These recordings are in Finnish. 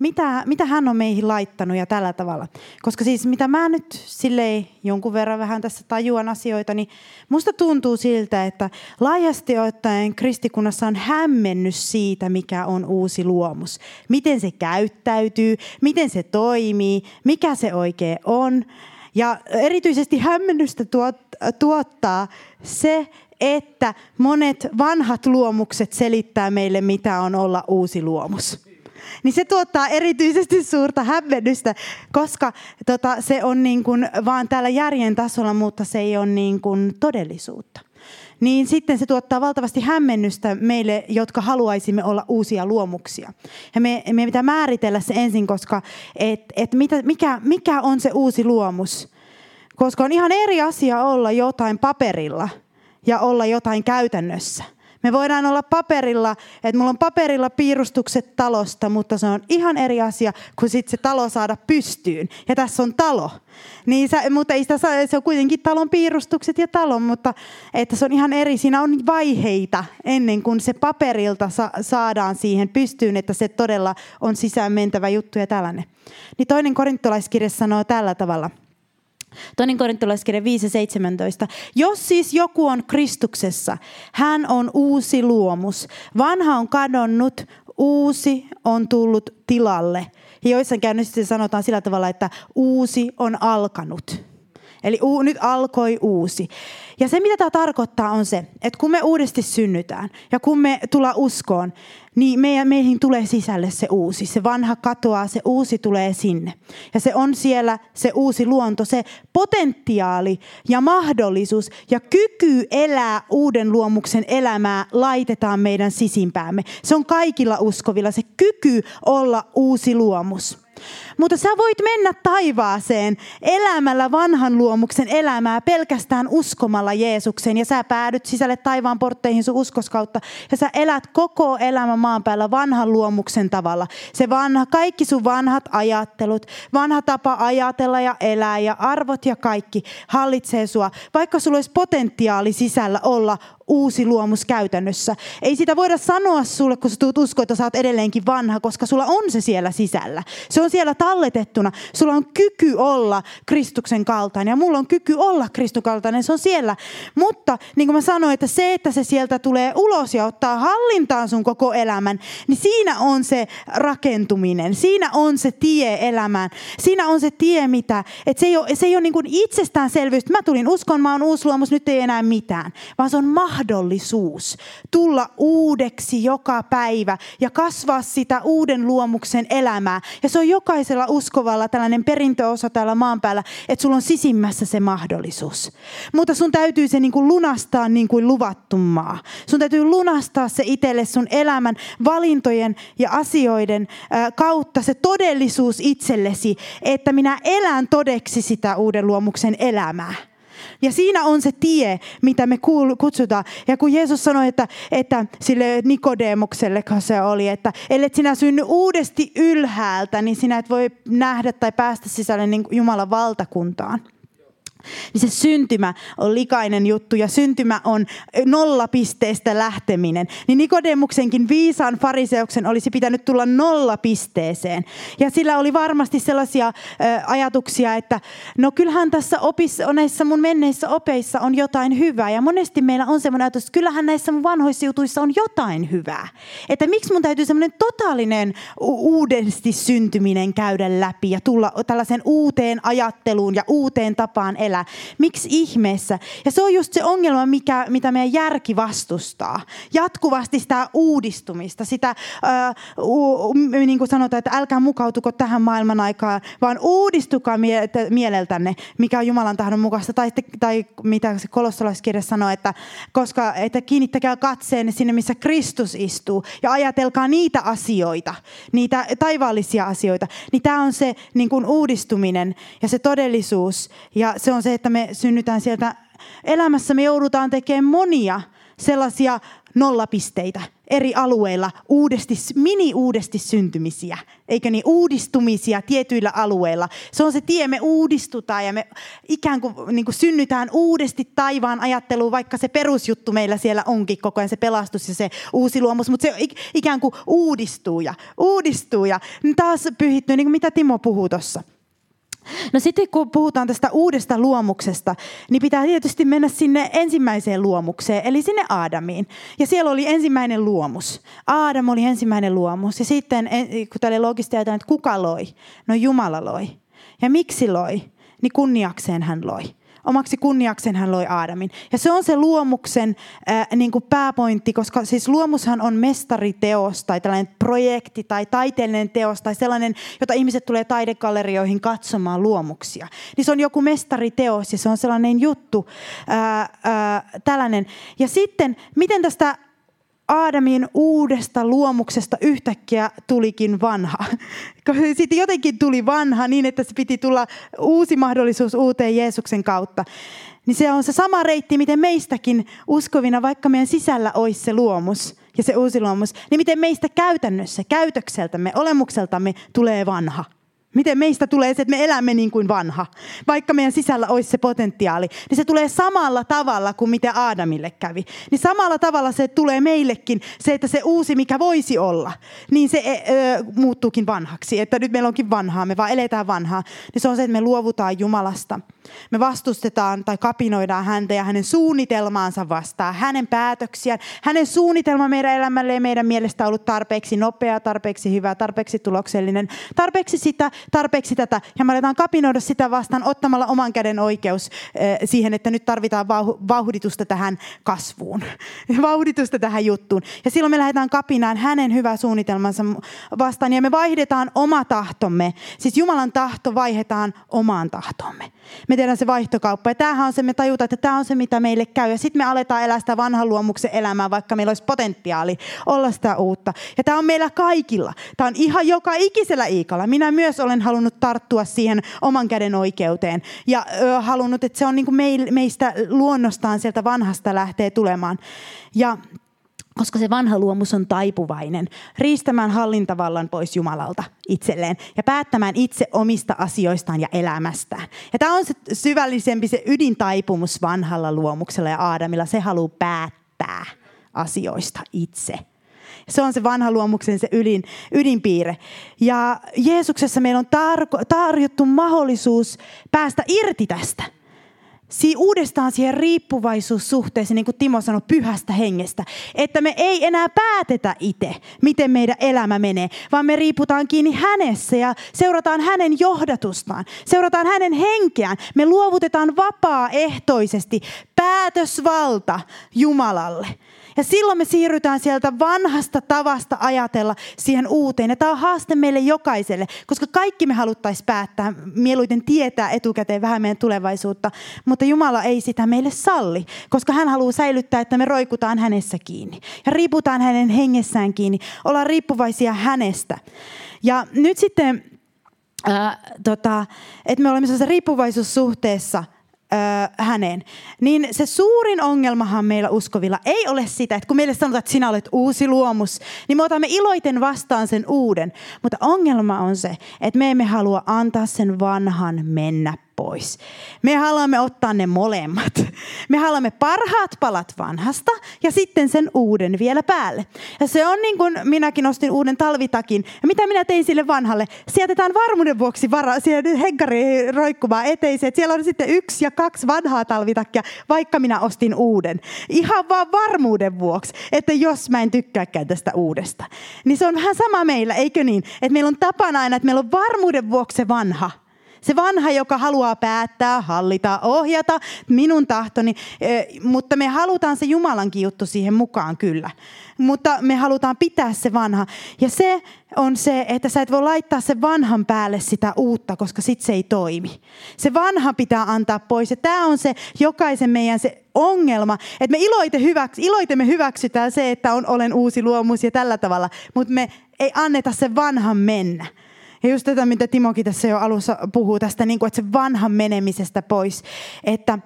mitä, mitä hän on meihin laittanut ja tällä tavalla. Koska siis mitä mä nyt silleen jonkun verran vähän tässä tajuan asioita, niin musta tuntuu siltä, että laajasti ottaen kristikunnassa on hämmennys siitä, mikä on uusi luomus. Miten se käyttäytyy, miten se toimii, mikä se oikein on. Ja erityisesti hämmennystä tuot, tuottaa se, että monet vanhat luomukset selittää meille, mitä on olla uusi luomus. Niin se tuottaa erityisesti suurta hämmennystä, koska tota, se on niin kuin vaan täällä järjen tasolla, mutta se ei ole niin kuin todellisuutta niin sitten se tuottaa valtavasti hämmennystä meille, jotka haluaisimme olla uusia luomuksia. Ja me, me pitää määritellä se ensin, koska et, et mitä, mikä, mikä on se uusi luomus. Koska on ihan eri asia olla jotain paperilla ja olla jotain käytännössä. Me voidaan olla paperilla, että mulla on paperilla piirustukset talosta, mutta se on ihan eri asia kuin sitten se talo saada pystyyn. Ja tässä on talo. Niin sä, mutta ei sitä saa, se on kuitenkin talon piirustukset ja talon, mutta että se on ihan eri. Siinä on vaiheita ennen kuin se paperilta sa, saadaan siihen pystyyn, että se todella on sisään mentävä juttu ja tällainen. Niin toinen korintolaiskirja sanoo tällä tavalla – Toinen korintolaiskirja 5.17. Jos siis joku on Kristuksessa, hän on uusi luomus. Vanha on kadonnut, uusi on tullut tilalle. Ja joissain käännöksissä sanotaan sillä tavalla, että uusi on alkanut. Eli u, nyt alkoi uusi. Ja se, mitä tämä tarkoittaa, on se, että kun me uudesti synnytään ja kun me tullaan uskoon, niin meidän, meihin tulee sisälle se uusi. Se vanha katoaa, se uusi tulee sinne. Ja se on siellä se uusi luonto, se potentiaali ja mahdollisuus ja kyky elää uuden luomuksen elämää laitetaan meidän sisimpäämme. Se on kaikilla uskovilla se kyky olla uusi luomus. Mutta sä voit mennä taivaaseen elämällä vanhan luomuksen elämää pelkästään uskomalla Jeesukseen. Ja sä päädyt sisälle taivaan portteihin sun uskoskautta. Ja sä elät koko elämän maan päällä vanhan luomuksen tavalla. Se vanha, kaikki sun vanhat ajattelut, vanha tapa ajatella ja elää ja arvot ja kaikki hallitsee sua. Vaikka sulla olisi potentiaali sisällä olla uusi luomus käytännössä. Ei sitä voida sanoa sulle, kun sä tulet uskoa, että sä oot edelleenkin vanha, koska sulla on se siellä sisällä. Se on siellä talletettuna. Sulla on kyky olla Kristuksen kaltainen ja mulla on kyky olla Kristuksen kaltainen. Se on siellä. Mutta niin kuin mä sanoin, että se, että se sieltä tulee ulos ja ottaa hallintaan sun koko elämän, niin siinä on se rakentuminen. Siinä on se tie elämään. Siinä on se tie, mitä, että se ei ole, se ei ole niin kuin itsestäänselvyys. Mä tulin uskon, mä oon uusi luomus, nyt ei enää mitään. Vaan se on mahdollisuus tulla uudeksi joka päivä ja kasvaa sitä uuden luomuksen elämää. Ja se on jokaisella uskovalla tällainen perintöosa täällä maan päällä, että sulla on sisimmässä se mahdollisuus. Mutta sun täytyy se niin kuin lunastaa niin kuin luvattu maa. Sun täytyy lunastaa se itselle sun elämän valintojen ja asioiden kautta se todellisuus itsellesi, että minä elän todeksi sitä uuden luomuksen elämää. Ja siinä on se tie, mitä me kutsutaan. Ja kun Jeesus sanoi, että, että sille Nikodemukselle, se oli, että ellet sinä synny uudesti ylhäältä, niin sinä et voi nähdä tai päästä sisälle niin Jumalan valtakuntaan. Niin se syntymä on likainen juttu ja syntymä on nollapisteestä lähteminen. Niin Nikodemuksenkin viisaan fariseuksen olisi pitänyt tulla nollapisteeseen. Ja sillä oli varmasti sellaisia ö, ajatuksia, että no kyllähän tässä opissa, näissä mun menneissä opeissa on jotain hyvää. Ja monesti meillä on semmoinen ajatus, että kyllähän näissä mun vanhoissa jutuissa on jotain hyvää. Että miksi mun täytyy semmoinen totaalinen uudesti syntyminen käydä läpi ja tulla tällaisen uuteen ajatteluun ja uuteen tapaan elää elää. Miksi ihmeessä? Ja se on just se ongelma, mikä, mitä meidän järki vastustaa. Jatkuvasti sitä uudistumista, sitä, äh, u, niin kuin sanotaan, että älkää mukautuko tähän maailman aikaan, vaan uudistukaa mie- mieleltänne, mikä on Jumalan tahdon mukaista. Tai, tai mitä se kolossalaiskirja sanoo, että, koska, että kiinnittäkää katseen sinne, missä Kristus istuu, ja ajatelkaa niitä asioita, niitä taivaallisia asioita. Niin tämä on se niin kuin uudistuminen ja se todellisuus, ja se on se, että me synnytään sieltä elämässä, me joudutaan tekemään monia sellaisia nollapisteitä eri alueilla, uudesti, mini-uudesti syntymisiä, eikö niin, uudistumisia tietyillä alueilla. Se on se tie, me uudistutaan ja me ikään kuin, niin kuin synnytään uudesti taivaan ajatteluun, vaikka se perusjuttu meillä siellä onkin koko ajan, se pelastus ja se uusi luomus, mutta se ikään kuin uudistuu ja uudistuu ja taas pyhittyy, niin kuin mitä Timo puhuu tuossa. No sitten kun puhutaan tästä uudesta luomuksesta, niin pitää tietysti mennä sinne ensimmäiseen luomukseen, eli sinne Aadamiin. Ja siellä oli ensimmäinen luomus. Aadam oli ensimmäinen luomus. Ja sitten, kun loogisesti ajatellaan, että kuka loi? No Jumala loi. Ja miksi loi? Niin kunniakseen hän loi. Omaksi kunniakseen hän loi Aadamin. Ja se on se luomuksen äh, niin kuin pääpointti, koska siis luomushan on mestariteos tai tällainen projekti tai taiteellinen teos tai sellainen, jota ihmiset tulee taidegallerioihin katsomaan luomuksia. Niin se on joku mestariteos ja se on sellainen juttu, äh, äh, tällainen. Ja sitten, miten tästä Aadamin uudesta luomuksesta yhtäkkiä tulikin vanha. Sitten jotenkin tuli vanha niin, että se piti tulla uusi mahdollisuus uuteen Jeesuksen kautta. Niin se on se sama reitti, miten meistäkin uskovina, vaikka meidän sisällä olisi se luomus ja se uusi luomus, niin miten meistä käytännössä, käytökseltämme, olemukseltamme tulee vanha. Miten meistä tulee se, että me elämme niin kuin vanha, vaikka meidän sisällä olisi se potentiaali, niin se tulee samalla tavalla kuin mitä Aadamille kävi. Niin samalla tavalla se tulee meillekin, se, että se uusi, mikä voisi olla, niin se ö, muuttuukin vanhaksi. Että nyt meillä onkin vanhaa, me vaan eletään vanhaa. Niin se on se, että me luovutaan Jumalasta. Me vastustetaan tai kapinoidaan häntä ja hänen suunnitelmaansa vastaan, hänen päätöksiään. Hänen suunnitelma meidän elämälle ja meidän mielestä ollut tarpeeksi nopea, tarpeeksi hyvä, tarpeeksi tuloksellinen, tarpeeksi sitä, tarpeeksi tätä. Ja me aletaan kapinoida sitä vastaan ottamalla oman käden oikeus eh, siihen, että nyt tarvitaan vauhditusta tähän kasvuun, vauhditusta tähän juttuun. Ja silloin me lähdetään kapinaan hänen hyvä suunnitelmansa vastaan ja me vaihdetaan oma tahtomme. Siis Jumalan tahto vaihdetaan omaan tahtomme me tehdään se vaihtokauppa. Ja tämähän on se, me tajutaan, että tämä on se, mitä meille käy. Ja sitten me aletaan elää sitä vanhan luomuksen elämää, vaikka meillä olisi potentiaali olla sitä uutta. Ja tämä on meillä kaikilla. Tämä on ihan joka ikisellä iikalla. Minä myös olen halunnut tarttua siihen oman käden oikeuteen. Ja ö, halunnut, että se on niin kuin meistä luonnostaan sieltä vanhasta lähtee tulemaan. Ja koska se vanha luomus on taipuvainen riistämään hallintavallan pois Jumalalta itselleen ja päättämään itse omista asioistaan ja elämästään. Ja tämä on se syvällisempi, se ydintaipumus vanhalla luomuksella ja Aadamilla. Se haluaa päättää asioista itse. Se on se vanha luomuksen se ydin, ydinpiirre. Ja Jeesuksessa meillä on tarko, tarjottu mahdollisuus päästä irti tästä – si- uudestaan siihen riippuvaisuussuhteeseen, niin kuin Timo sanoi, pyhästä hengestä. Että me ei enää päätetä itse, miten meidän elämä menee, vaan me riiputaan kiinni hänessä ja seurataan hänen johdatustaan. Seurataan hänen henkeään. Me luovutetaan vapaaehtoisesti päätösvalta Jumalalle. Ja silloin me siirrytään sieltä vanhasta tavasta ajatella siihen uuteen. Ja tämä on haaste meille jokaiselle, koska kaikki me haluttaisiin päättää, mieluiten tietää etukäteen vähän meidän tulevaisuutta. Mutta Jumala ei sitä meille salli, koska hän haluaa säilyttää, että me roikutaan hänessä kiinni. Ja riiputaan hänen hengessään kiinni. Ollaan riippuvaisia hänestä. Ja nyt sitten, äh, tota, että me olemme sellaisessa riippuvaisuussuhteessa – häneen. Niin se suurin ongelmahan meillä uskovilla ei ole sitä, että kun meille sanotaan, että sinä olet uusi luomus, niin me otamme iloiten vastaan sen uuden. Mutta ongelma on se, että me emme halua antaa sen vanhan mennä pois. Me haluamme ottaa ne molemmat. Me haluamme parhaat palat vanhasta ja sitten sen uuden vielä päälle. Ja se on niin kuin minäkin ostin uuden talvitakin. Ja mitä minä tein sille vanhalle? Sijoitetaan varmuuden vuoksi vara, siihen henkari roikkumaan eteiset. Siellä on sitten yksi ja kaksi vanhaa talvitakkia, vaikka minä ostin uuden. Ihan vaan varmuuden vuoksi, että jos mä en tykkääkään tästä uudesta. Niin se on vähän sama meillä, eikö niin? Että meillä on tapana aina, että meillä on varmuuden vuoksi se vanha – se vanha, joka haluaa päättää, hallita, ohjata minun tahtoni, eh, mutta me halutaan se Jumalankin juttu siihen mukaan kyllä. Mutta me halutaan pitää se vanha. Ja se on se, että sä et voi laittaa se vanhan päälle sitä uutta, koska sit se ei toimi. Se vanha pitää antaa pois. Ja tämä on se jokaisen meidän se ongelma, että me iloite hyväks, iloitemme hyväksytään se, että on, olen uusi luomus ja tällä tavalla, mutta me ei anneta se vanhan mennä. Ja just tätä, mitä Timokin tässä jo alussa puhuu tästä, niin kuin, että se vanhan menemisestä pois. Että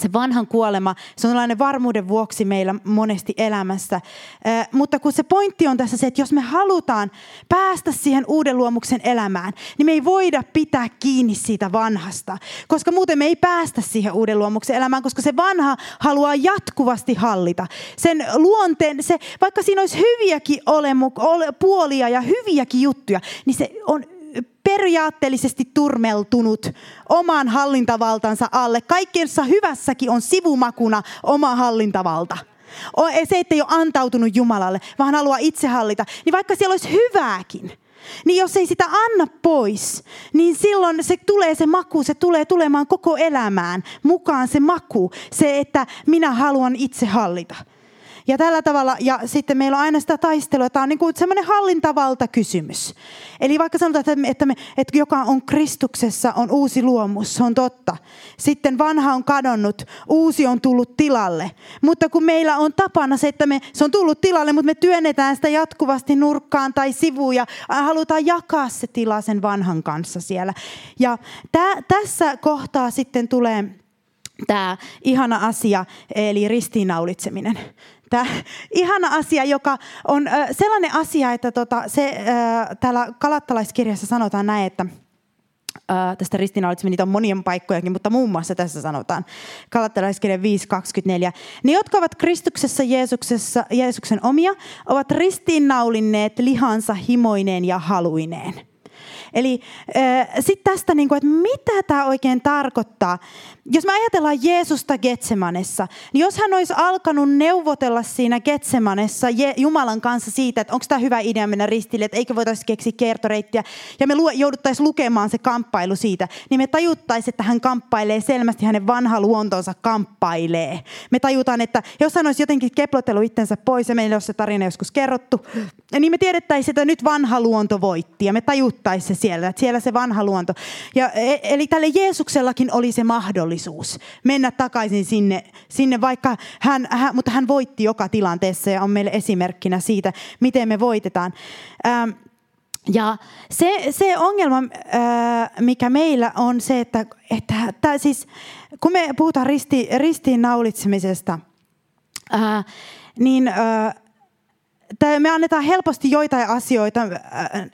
se vanhan kuolema, se on sellainen varmuuden vuoksi meillä monesti elämässä. Äh, mutta kun se pointti on tässä se, että jos me halutaan päästä siihen uuden luomuksen elämään, niin me ei voida pitää kiinni siitä vanhasta. Koska muuten me ei päästä siihen uuden luomuksen elämään, koska se vanha haluaa jatkuvasti hallita. Sen luonteen, se, vaikka siinä olisi hyviäkin olemu, ole, puolia ja hyviäkin juttuja, niin se on periaatteellisesti turmeltunut oman hallintavaltansa alle. Kaikessa hyvässäkin on sivumakuna oma hallintavalta. Se, että ei ole antautunut Jumalalle, vaan haluaa itse hallita. Niin vaikka siellä olisi hyvääkin, niin jos ei sitä anna pois, niin silloin se tulee se maku, se tulee tulemaan koko elämään mukaan se maku, se, että minä haluan itse hallita. Ja tällä tavalla, ja sitten meillä on aina sitä taistelua, tämä on niin kuin semmoinen hallintavalta kysymys. Eli vaikka sanotaan, että, me, että, me, että joka on Kristuksessa on uusi luomus, se on totta. Sitten vanha on kadonnut, uusi on tullut tilalle. Mutta kun meillä on tapana se, että me, se on tullut tilalle, mutta me työnnetään sitä jatkuvasti nurkkaan tai sivuun ja halutaan jakaa se tila sen vanhan kanssa siellä. Ja tä, tässä kohtaa sitten tulee tämä ihana asia, eli ristiinnaulitseminen tämä ihana asia, joka on sellainen asia, että tota, se, täällä kalattalaiskirjassa sanotaan näin, että tästä ristiinnaulitsemista, niitä on monien paikkojakin, mutta muun muassa tässä sanotaan, kalattalaiskirja 5.24. Ne, jotka ovat Kristuksessa Jeesuksessa, Jeesuksen omia, ovat ristiinnaulinneet lihansa himoineen ja haluineen. Eli äh, sitten tästä, niin kuin, että mitä tämä oikein tarkoittaa. Jos me ajatellaan Jeesusta Getsemanessa, niin jos hän olisi alkanut neuvotella siinä Getsemanessa Jumalan kanssa siitä, että onko tämä hyvä idea mennä ristille, että eikö voitaisiin keksiä kertoreittiä, ja me jouduttaisiin lukemaan se kamppailu siitä, niin me tajuttaisiin, että hän kamppailee selvästi, hänen vanha luontonsa kamppailee. Me tajutaan, että jos hän olisi jotenkin keplotellut itsensä pois, ja meillä olisi se tarina joskus kerrottu, niin me tiedettäisiin, että nyt vanha luonto voitti, ja me tajuttaisiin se siellä, että siellä se vanha luonto. Ja, e, eli tälle Jeesuksellakin oli se mahdollisuus mennä takaisin sinne, sinne vaikka hän, hän, mutta hän voitti joka tilanteessa ja on meille esimerkkinä siitä, miten me voitetaan. Ähm, ja se, se ongelma, äh, mikä meillä on se, että, että tää siis, kun me puhutaan risti, ristiinnaulitsemisesta, äh, niin äh, me annetaan helposti joitain asioita äh,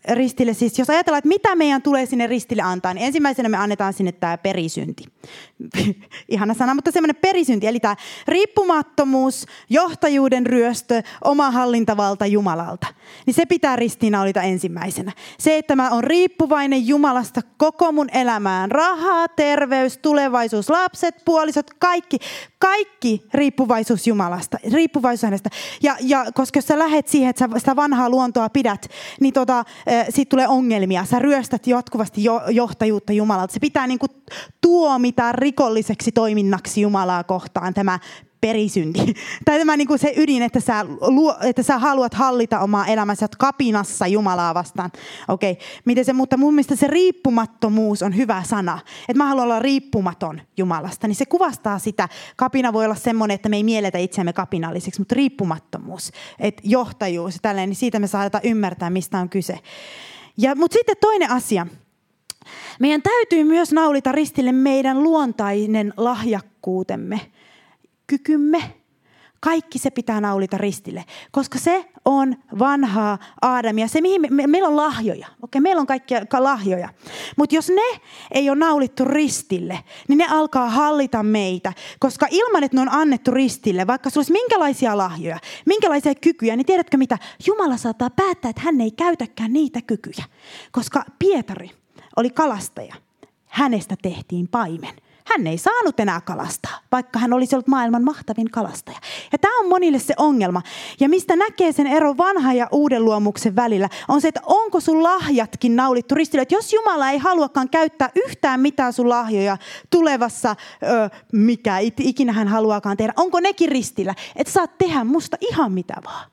ristille. Siis jos ajatellaan, että mitä meidän tulee sinne ristille antaa, niin ensimmäisenä me annetaan sinne tämä perisynti. Ihana sana, mutta semmoinen perisynti. Eli tämä riippumattomuus, johtajuuden ryöstö, oma hallintavalta Jumalalta. Niin se pitää ristiinnaulita ensimmäisenä. Se, että mä oon riippuvainen Jumalasta koko mun elämään. Rahaa, terveys, tulevaisuus, lapset, puolisot, kaikki. Kaikki riippuvaisuus Jumalasta, riippuvaisuus hänestä. Ja, ja koska jos sä lähet siihen, että sä sitä vanhaa luontoa pidät, niin tota, siitä tulee ongelmia. Sä ryöstät jatkuvasti jo, johtajuutta Jumalalta. Se pitää niinku tuomita rikolliseksi toiminnaksi Jumalaa kohtaan tämä perisynti. Tai tämä niin kuin se ydin, että sä, luo, että sä haluat hallita omaa elämässä, että kapinassa Jumalaa vastaan. Okei, okay. miten se, mutta mun mielestä se riippumattomuus on hyvä sana. Että mä haluan olla riippumaton Jumalasta. Niin se kuvastaa sitä. Kapina voi olla semmoinen, että me ei mielletä itseämme kapinalliseksi, mutta riippumattomuus, että johtajuus ja tälleen, niin siitä me saadaan ymmärtää, mistä on kyse. Ja, mutta sitten toinen asia. Meidän täytyy myös naulita ristille meidän luontainen lahjakkuutemme kykymme, kaikki se pitää naulita ristille, koska se on vanhaa Aadamia. Se, mihin me, me, meillä on lahjoja. Okei, meillä on kaikkia lahjoja. Mutta jos ne ei ole naulittu ristille, niin ne alkaa hallita meitä. Koska ilman, että ne on annettu ristille, vaikka sulla olisi minkälaisia lahjoja, minkälaisia kykyjä, niin tiedätkö mitä? Jumala saattaa päättää, että hän ei käytäkään niitä kykyjä. Koska Pietari oli kalastaja. Hänestä tehtiin paimen. Hän ei saanut enää kalastaa, vaikka hän olisi ollut maailman mahtavin kalastaja. Ja tämä on monille se ongelma. Ja mistä näkee sen ero vanha ja uuden luomuksen välillä, on se, että onko sun lahjatkin naulittu ristille. Että jos Jumala ei haluakaan käyttää yhtään mitään sun lahjoja tulevassa, ö, mikä ikinä hän haluaakaan tehdä, onko nekin ristillä, että saat tehdä musta ihan mitä vaan.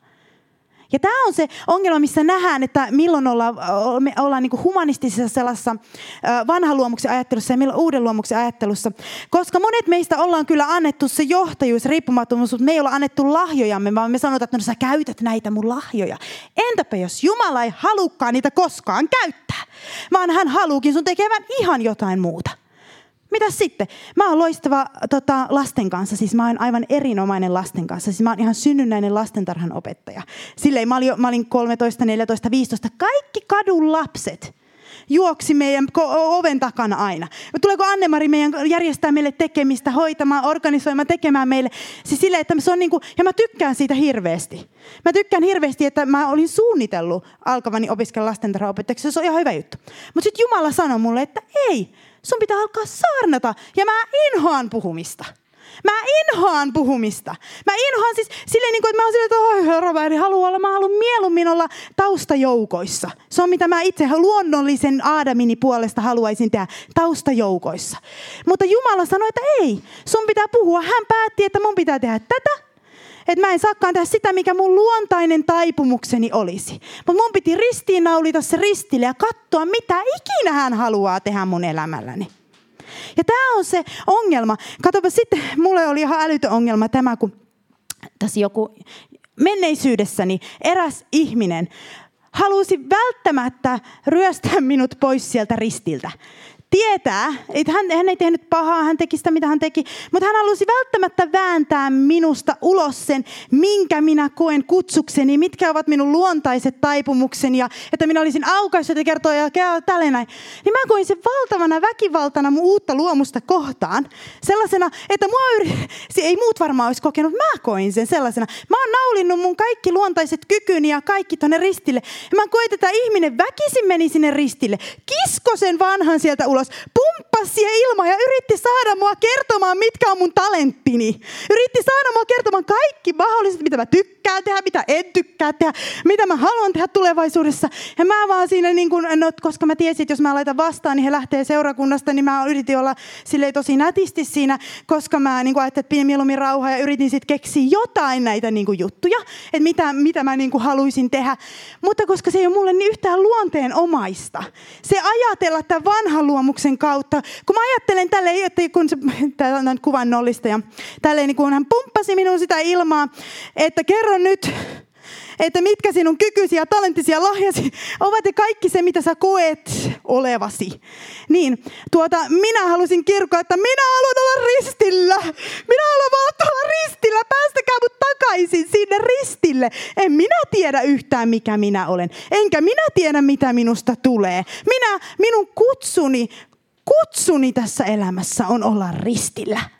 Ja tämä on se ongelma, missä nähdään, että milloin ollaan, me ollaan niin humanistisessa sellaisessa vanhan luomuksen ajattelussa ja milloin uuden luomuksen ajattelussa. Koska monet meistä ollaan kyllä annettu se johtajuus, riippumattomuus, mutta me ei olla annettu lahjojamme, vaan me sanotaan, että no sä käytät näitä mun lahjoja. Entäpä jos Jumala ei halukkaan niitä koskaan käyttää, vaan hän haluukin sun tekevän ihan jotain muuta. Mitä sitten? Mä oon loistava tota, lasten kanssa, siis mä oon aivan erinomainen lasten kanssa. Siis mä oon ihan synnynnäinen lastentarhan opettaja. Silleen mä olin, mä olin 13, 14, 15. Kaikki kadun lapset juoksi meidän oven takana aina. Tuleeko Anne-Mari meidän järjestää meille tekemistä, hoitamaan, organisoimaan, tekemään meille. Siis silleen, että se on niin kuin, ja mä tykkään siitä hirveästi. Mä tykkään hirveästi, että mä olin suunnitellut alkavani opiskella lastentarhaopettajaksi. Se on ihan hyvä juttu. Mutta sitten Jumala sanoi mulle, että ei, sun pitää alkaa saarnata. Ja mä inhoan puhumista. Mä inhoan puhumista. Mä inhoan siis silleen, niin kuin, että mä oon silleen, että oi herra, mä en halua olla. Mä haluan mieluummin olla taustajoukoissa. Se on mitä mä itse luonnollisen Aadamini puolesta haluaisin tehdä, taustajoukoissa. Mutta Jumala sanoi, että ei, sun pitää puhua. Hän päätti, että mun pitää tehdä tätä että mä en saakaan tehdä sitä, mikä mun luontainen taipumukseni olisi. Mutta mun piti ristiinnaulita se ristille ja katsoa, mitä ikinä hän haluaa tehdä mun elämälläni. Ja tämä on se ongelma. Katsopa sitten, mulle oli ihan älytön ongelma tämä, kun tässä joku menneisyydessäni eräs ihminen halusi välttämättä ryöstää minut pois sieltä ristiltä tietää, että hän, hän ei tehnyt pahaa, hän teki sitä, mitä hän teki, mutta hän halusi välttämättä vääntää minusta ulos sen, minkä minä koen kutsukseni, mitkä ovat minun luontaiset taipumukseni, ja että minä olisin aukaissut ja kertoa ja tälleen näin. Niin mä koin sen valtavana väkivaltana mun uutta luomusta kohtaan, sellaisena, että mua yri... ei muut varmaan olisi kokenut, mä koin sen sellaisena. Mä oon naulinnut mun kaikki luontaiset kykyni ja kaikki tonne ristille. Ja mä koin, että tämä ihminen väkisin meni sinne ristille, kisko sen vanhan sieltä ulos ulos, pumppasi siihen ilmaan ja yritti saada mua kertomaan, mitkä on mun talenttini. Yritti saada mua kertomaan kaikki mahdolliset, mitä mä tykkään tehdä, mitä en tykkää tehdä, mitä mä haluan tehdä tulevaisuudessa. Ja mä vaan siinä, niin kun, no, koska mä tiesin, että jos mä laitan vastaan, niin he lähtee seurakunnasta, niin mä yritin olla silleen tosi nätisti siinä, koska mä niin ajattelin, että mieluummin rauhaa ja yritin sitten keksiä jotain näitä niin juttuja, että mitä, mitä mä niin haluaisin tehdä. Mutta koska se ei ole mulle niin yhtään luonteen omaista, se ajatella tämän vanhan luom luottamuksen kautta. Kun mä ajattelen tälleen, että kun se, on kuvannollista ja tälleen, niin kun hän pumppasi minun sitä ilmaa, että nyt, että mitkä sinun kykysi ja talenttisi ja lahjasi ovat ja kaikki se, mitä sä koet olevasi. Niin, tuota, minä halusin kirkoa, että minä haluan olla ristillä. Minä haluan vaan olla ristillä. Päästäkää mut takaisin sinne ristille. En minä tiedä yhtään, mikä minä olen. Enkä minä tiedä, mitä minusta tulee. Minä, minun kutsuni, kutsuni tässä elämässä on olla ristillä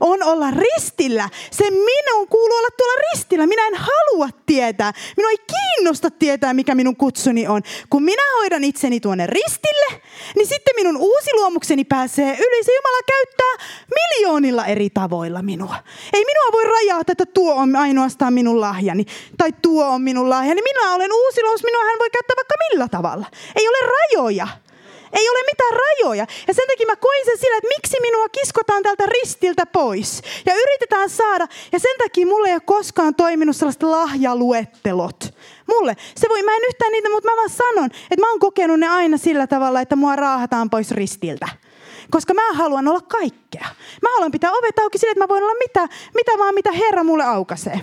on olla ristillä. Se minun kuuluu olla tuolla ristillä. Minä en halua tietää. Minua ei kiinnosta tietää, mikä minun kutsuni on. Kun minä hoidan itseni tuonne ristille, niin sitten minun uusi luomukseni pääsee yli. Se Jumala käyttää miljoonilla eri tavoilla minua. Ei minua voi rajata, että tuo on ainoastaan minun lahjani. Tai tuo on minun lahjani. Minä olen uusi luomus. Minua hän voi käyttää vaikka millä tavalla. Ei ole rajoja. Ei ole mitään rajoja. Ja sen takia mä koin sen sillä, että miksi minua kiskotaan tältä ristiltä pois. Ja yritetään saada. Ja sen takia mulle ei ole koskaan toiminut sellaiset lahjaluettelot. Mulle. Se voi, mä en yhtään niitä, mutta mä vaan sanon, että mä oon kokenut ne aina sillä tavalla, että mua raahataan pois ristiltä. Koska mä haluan olla kaikkea. Mä haluan pitää ovet auki sille, että mä voin olla mitä, mitä vaan, mitä Herra mulle aukaisee.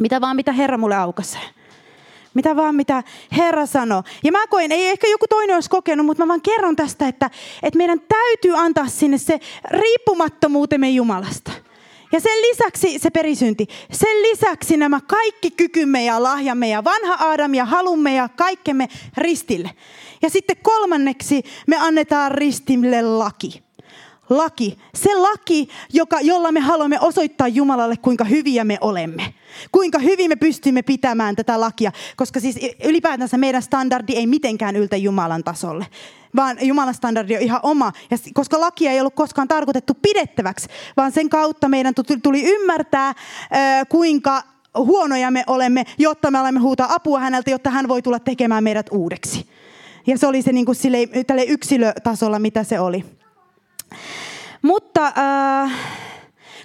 Mitä vaan, mitä Herra mulle aukaisee. Mitä vaan, mitä Herra sanoo. Ja mä koen, ei ehkä joku toinen olisi kokenut, mutta mä vaan kerron tästä, että, että meidän täytyy antaa sinne se riippumattomuutemme Jumalasta. Ja sen lisäksi se perisynti. Sen lisäksi nämä kaikki kykymme ja lahjamme ja vanha Aadam ja halumme ja kaikkemme ristille. Ja sitten kolmanneksi me annetaan ristille laki laki. Se laki, joka, jolla me haluamme osoittaa Jumalalle, kuinka hyviä me olemme. Kuinka hyvin me pystymme pitämään tätä lakia. Koska siis ylipäätänsä meidän standardi ei mitenkään yltä Jumalan tasolle. Vaan Jumalan standardi on ihan oma. Ja koska lakia ei ollut koskaan tarkoitettu pidettäväksi, vaan sen kautta meidän tuli ymmärtää, kuinka huonoja me olemme, jotta me olemme huutaa apua häneltä, jotta hän voi tulla tekemään meidät uudeksi. Ja se oli se niin kuin sille, yksilötasolla, mitä se oli. Mutta äh,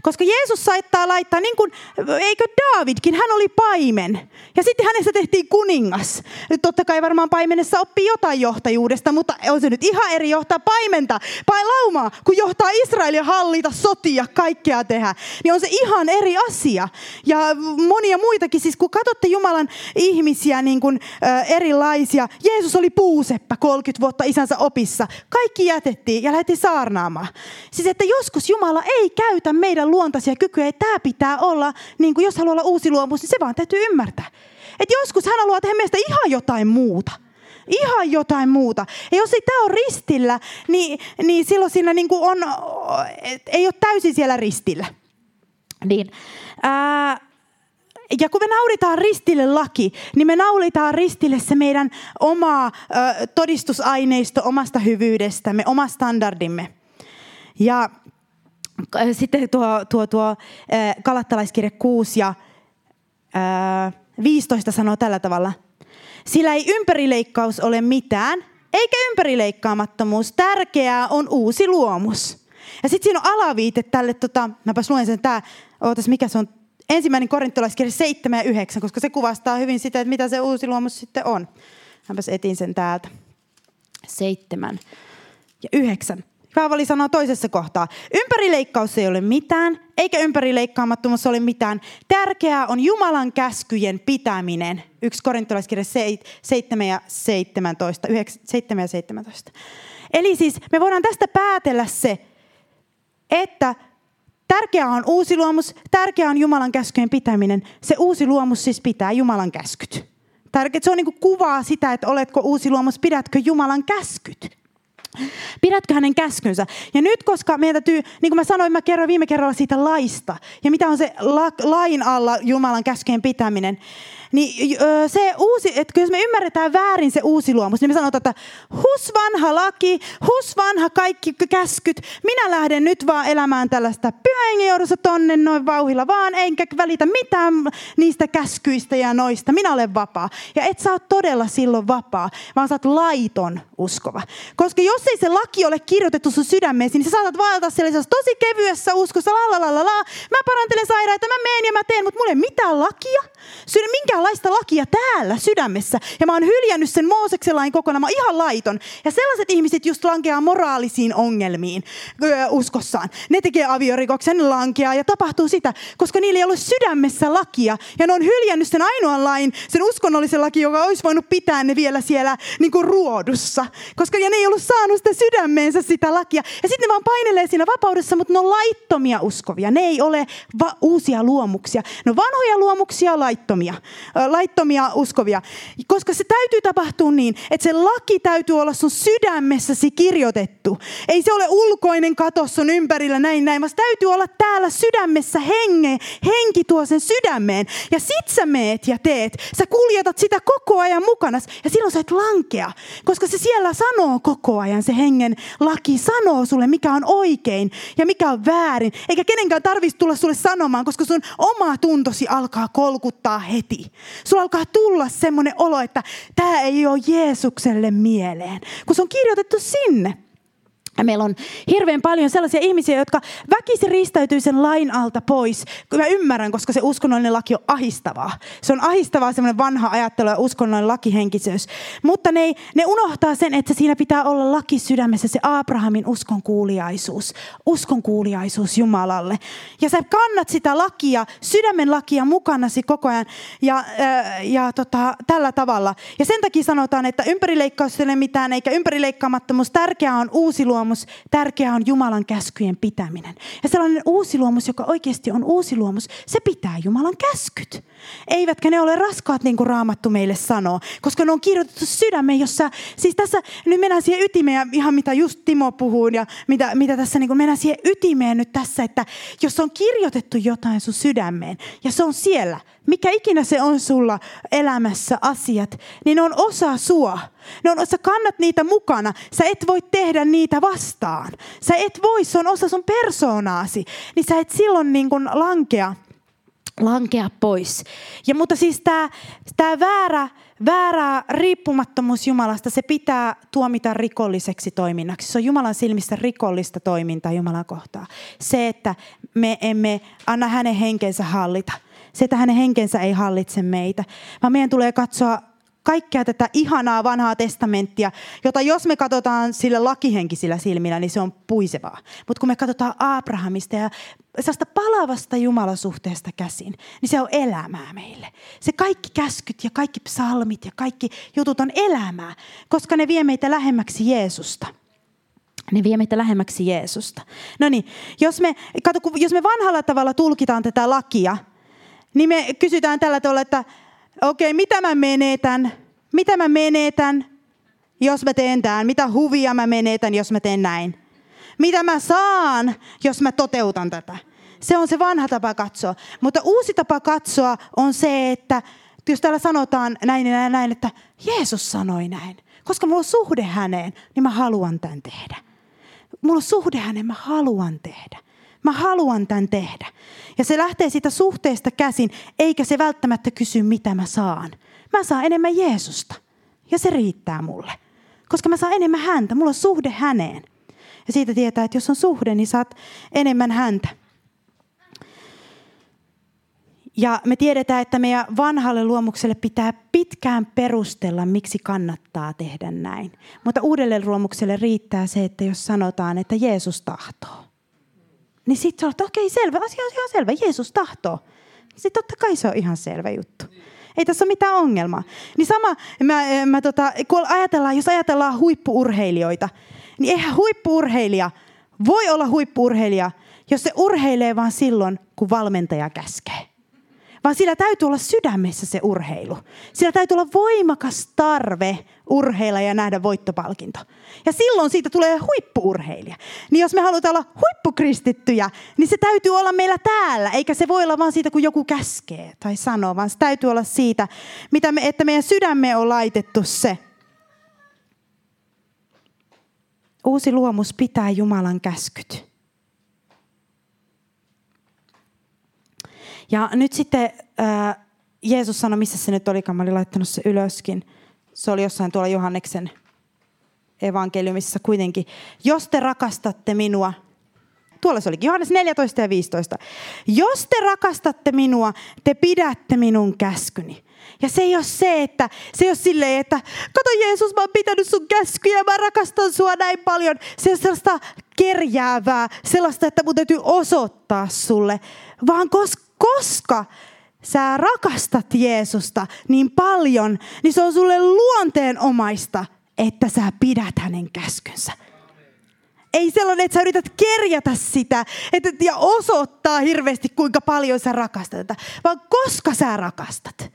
Koska Jeesus saattaa laittaa, niin kuin, eikö Davidkin, hän oli paimen. Ja sitten hänestä tehtiin kuningas. Nyt totta kai varmaan paimenessa oppii jotain johtajuudesta, mutta on se nyt ihan eri johtaa paimenta, pai laumaa, kun johtaa Israelia hallita, sotia, kaikkea tehdä. Niin on se ihan eri asia. Ja monia muitakin, siis kun katsotte Jumalan ihmisiä niin kuin, äh, erilaisia. Jeesus oli puuseppä 30 vuotta isänsä opissa. Kaikki jätettiin ja lähti saarnaamaan. Siis että joskus Jumala ei käytä meidän luontaisia kykyjä. Tämä pitää olla, niin kuin jos haluaa olla uusi luomus, niin se vaan täytyy ymmärtää. Että joskus hän haluaa tehdä meistä ihan jotain muuta. Ihan jotain muuta. Ja jos ei tämä ole ristillä, niin, niin silloin siinä niin kuin on, ei ole täysin siellä ristillä. Niin, ää, ja kun me naulitaan ristille laki, niin me naulitaan ristille se meidän oma ö, todistusaineisto omasta hyvyydestämme, oma standardimme. Ja sitten tuo, tuo, tuo kalattalaiskirja 6 ja ää, 15 sanoo tällä tavalla. Sillä ei ympärileikkaus ole mitään, eikä ympärileikkaamattomuus. Tärkeää on uusi luomus. Ja sitten siinä on alaviite tälle, tota, mäpäs luen sen tää, ootas mikä se on, ensimmäinen korintolaiskirja 7 ja 9, koska se kuvastaa hyvin sitä, että mitä se uusi luomus sitten on. Mäpäs etin sen täältä. 7 ja 9. Paavali sanoo toisessa kohtaa, ympärileikkaus ei ole mitään, eikä ympärileikkaamattomuus ole mitään. Tärkeää on Jumalan käskyjen pitäminen. Yksi korintolaiskirja 7 ja 17, 7 ja 17. Eli siis me voidaan tästä päätellä se, että tärkeää on uusi luomus, tärkeää on Jumalan käskyjen pitäminen. Se uusi luomus siis pitää Jumalan käskyt. Tärkeää, se on niin kuin kuvaa sitä, että oletko uusi luomus, pidätkö Jumalan käskyt. Pidätkö hänen käskynsä? Ja nyt, koska meidän täytyy, niin kuin mä sanoin, mä kerroin viime kerralla siitä laista. Ja mitä on se la, lain alla Jumalan käskyjen pitäminen. Niin se uusi, että jos me ymmärretään väärin se uusi luomus, niin me sanotaan, että hus vanha laki, hus vanha kaikki käskyt, minä lähden nyt vaan elämään tällaista pyhäingejoudussa tonne noin vauhilla vaan, enkä välitä mitään niistä käskyistä ja noista. Minä olen vapaa. Ja et sä ole todella silloin vapaa, vaan sä oot laiton uskova. Koska jos ei se laki ole kirjoitettu sun sydämeesi, niin sä saatat vaeltaa sellaisessa tosi kevyessä uskossa, la la la la la. Mä parantelen sairaita, mä meen ja mä teen, mutta mulla ei mitään lakia. Sydän, minkäänlaista lakia täällä sydämessä. Ja mä oon hyljännyt sen Mooseksen lain kokonaan. Mä oon ihan laiton. Ja sellaiset ihmiset just lankeaa moraalisiin ongelmiin öö, uskossaan. Ne tekee aviorikoksen, lankeaa ja tapahtuu sitä, koska niillä ei ole sydämessä lakia. Ja ne on hyljännyt sen ainoan lain, sen uskonnollisen laki, joka olisi voinut pitää ne vielä siellä niin kuin ruodussa. Koska ja ne ei ollut saanut sitä sydämeensä sitä lakia. Ja sitten ne vaan painelee siinä vapaudessa, mutta ne on laittomia uskovia. Ne ei ole va- uusia luomuksia. Ne on vanhoja luomuksia, laittomia, laittomia uskovia. Koska se täytyy tapahtua niin, että se laki täytyy olla sun sydämessäsi kirjoitettu. Ei se ole ulkoinen kato sun ympärillä näin näin, vaan täytyy olla täällä sydämessä henge, henki tuo sen sydämeen. Ja sit sä meet ja teet. Sä kuljetat sitä koko ajan mukana ja silloin sä et lankea. Koska se siellä sanoo koko ajan, se hengen laki sanoo sulle, mikä on oikein ja mikä on väärin. Eikä kenenkään tarvitsisi tulla sulle sanomaan, koska sun oma tuntosi alkaa kolkuttaa heti. Sulla alkaa tulla semmoinen olo, että tämä ei ole Jeesukselle mieleen, kun se on kirjoitettu sinne. Ja meillä on hirveän paljon sellaisia ihmisiä, jotka väkisin ristäytyy sen lain alta pois. Mä ymmärrän, koska se uskonnollinen laki on ahistavaa. Se on ahistavaa semmoinen vanha ajattelu ja uskonnollinen lakihenkisyys. Mutta ne, ne unohtaa sen, että siinä pitää olla laki sydämessä, se Abrahamin uskonkuuliaisuus. Uskonkuuliaisuus Jumalalle. Ja sä kannat sitä lakia, sydämen lakia mukanasi koko ajan ja, ja, ja tota, tällä tavalla. Ja sen takia sanotaan, että ympärileikkaus ei ole mitään, eikä ympärileikkaamattomuus. Tärkeää on uusi luomus luomus, tärkeää on Jumalan käskyjen pitäminen. Ja sellainen uusi luomus, joka oikeasti on uusi luomus, se pitää Jumalan käskyt. Eivätkä ne ole raskaat, niin kuin Raamattu meille sanoo, koska ne on kirjoitettu sydämeen, jossa, siis tässä nyt mennään siihen ytimeen, ihan mitä just Timo puhuu, ja mitä, mitä tässä niin kuin mennään siihen ytimeen nyt tässä, että jos on kirjoitettu jotain sun sydämeen, ja se on siellä, mikä ikinä se on sulla elämässä asiat, niin ne on osa sua. Ne on, sä kannat niitä mukana. Sä et voi tehdä niitä vastaan. Sä et voi, se on osa sun persoonaasi. Niin sä et silloin niin kuin lankea, lankea pois. Ja mutta siis tämä väärä, väärää riippumattomuus Jumalasta, se pitää tuomita rikolliseksi toiminnaksi. Se on Jumalan silmistä rikollista toimintaa Jumalan kohtaa. Se, että me emme anna hänen henkensä hallita. Se, että hänen henkensä ei hallitse meitä, vaan meidän tulee katsoa kaikkea tätä ihanaa vanhaa testamenttia, jota jos me katsotaan sillä lakihenkisillä silmillä, niin se on puisevaa. Mutta kun me katsotaan Abrahamista ja sellaista palavasta Jumalasuhteesta käsin, niin se on elämää meille. Se kaikki käskyt ja kaikki psalmit ja kaikki jutut on elämää, koska ne vie meitä lähemmäksi Jeesusta. Ne vie meitä lähemmäksi Jeesusta. No niin, jos me, kato, jos me vanhalla tavalla tulkitaan tätä lakia, niin me kysytään tällä tavalla, että okei, okay, mitä mä menetän? Mitä mä menetän, jos mä teen tämän? Mitä huvia mä menetän, jos mä teen näin? Mitä mä saan, jos mä toteutan tätä? Se on se vanha tapa katsoa. Mutta uusi tapa katsoa on se, että jos täällä sanotaan näin ja näin, että Jeesus sanoi näin. Koska mulla on suhde häneen, niin mä haluan tämän tehdä. Mulla on suhde häneen, mä haluan tehdä. Mä haluan tämän tehdä. Ja se lähtee siitä suhteesta käsin, eikä se välttämättä kysy, mitä mä saan. Mä saan enemmän Jeesusta. Ja se riittää mulle. Koska mä saan enemmän häntä. Mulla on suhde häneen. Ja siitä tietää, että jos on suhde, niin saat enemmän häntä. Ja me tiedetään, että meidän vanhalle luomukselle pitää pitkään perustella, miksi kannattaa tehdä näin. Mutta uudelle luomukselle riittää se, että jos sanotaan, että Jeesus tahtoo. Niin sitten että okei, okay, selvä, asia on ihan selvä, Jeesus tahtoo. Sitten totta kai se on ihan selvä juttu. Ei tässä ole mitään ongelmaa. Niin sama, mä, mä tota, kun ajatellaan, jos ajatellaan huippuurheilijoita, niin eihän huippuurheilija voi olla huippuurheilija, jos se urheilee vain silloin, kun valmentaja käskee vaan sillä täytyy olla sydämessä se urheilu. Sillä täytyy olla voimakas tarve urheilla ja nähdä voittopalkinto. Ja silloin siitä tulee huippuurheilija. Niin jos me halutaan olla huippukristittyjä, niin se täytyy olla meillä täällä, eikä se voi olla vaan siitä, kun joku käskee tai sanoo, vaan se täytyy olla siitä, mitä me, että meidän sydämme on laitettu se. Uusi luomus pitää Jumalan käskyt. Ja nyt sitten äh, Jeesus sanoi, missä se nyt olikaan, mä olin laittanut se ylöskin. Se oli jossain tuolla Johanneksen evankeliumissa kuitenkin. Jos te rakastatte minua, tuolla se olikin, Johannes 14 ja 15. Jos te rakastatte minua, te pidätte minun käskyni. Ja se ei ole se, että se ei ole silleen, että kato Jeesus, mä oon pitänyt sun käskyjä, mä rakastan sua näin paljon. Se on sellaista kerjäävää, sellaista, että mun täytyy osoittaa sulle. Vaan koska koska sä rakastat Jeesusta niin paljon, niin se on sulle luonteenomaista, että sä pidät hänen käskynsä. Ei sellainen, että sä yrität kerjätä sitä että, ja osoittaa hirveästi, kuinka paljon sä rakastat tätä, vaan koska sä rakastat,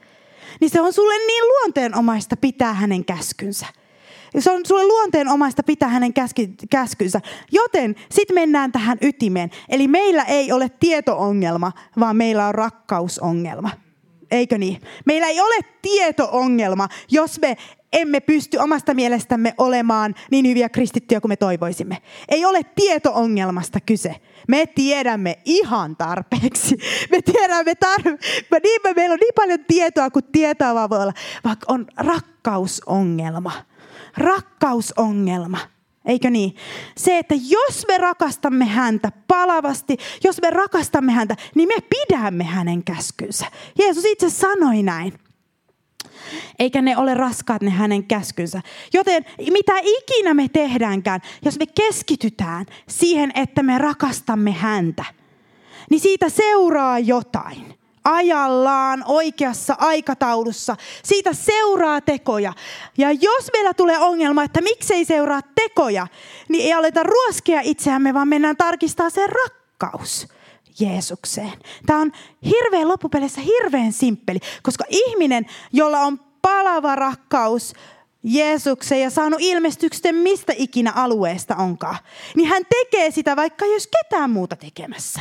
niin se on sulle niin luonteenomaista pitää hänen käskynsä. Se on sulle luonteen omaista pitää hänen käskynsä. Joten sitten mennään tähän ytimeen. Eli meillä ei ole tietoongelma, vaan meillä on rakkausongelma. Eikö niin? Meillä ei ole tietoongelma, jos me emme pysty omasta mielestämme olemaan niin hyviä kristittyjä kuin me toivoisimme. Ei ole tietoongelmasta kyse. Me tiedämme ihan tarpeeksi. Me tiedämme tarpeeksi. Niin, meillä on niin paljon tietoa kuin tietoa vaan voi olla, vaikka on rakkausongelma rakkausongelma. Eikö niin? Se, että jos me rakastamme häntä palavasti, jos me rakastamme häntä, niin me pidämme hänen käskynsä. Jeesus itse sanoi näin. Eikä ne ole raskaat ne hänen käskynsä. Joten mitä ikinä me tehdäänkään, jos me keskitytään siihen, että me rakastamme häntä, niin siitä seuraa jotain ajallaan, oikeassa aikataulussa. Siitä seuraa tekoja. Ja jos meillä tulee ongelma, että miksei seuraa tekoja, niin ei aleta ruoskea itseämme, vaan mennään tarkistaa se rakkaus. Jeesukseen. Tämä on hirveän loppupeleissä hirveän simppeli, koska ihminen, jolla on palava rakkaus Jeesukseen ja saanut ilmestyksen mistä ikinä alueesta onkaan, niin hän tekee sitä vaikka jos ketään muuta tekemässä.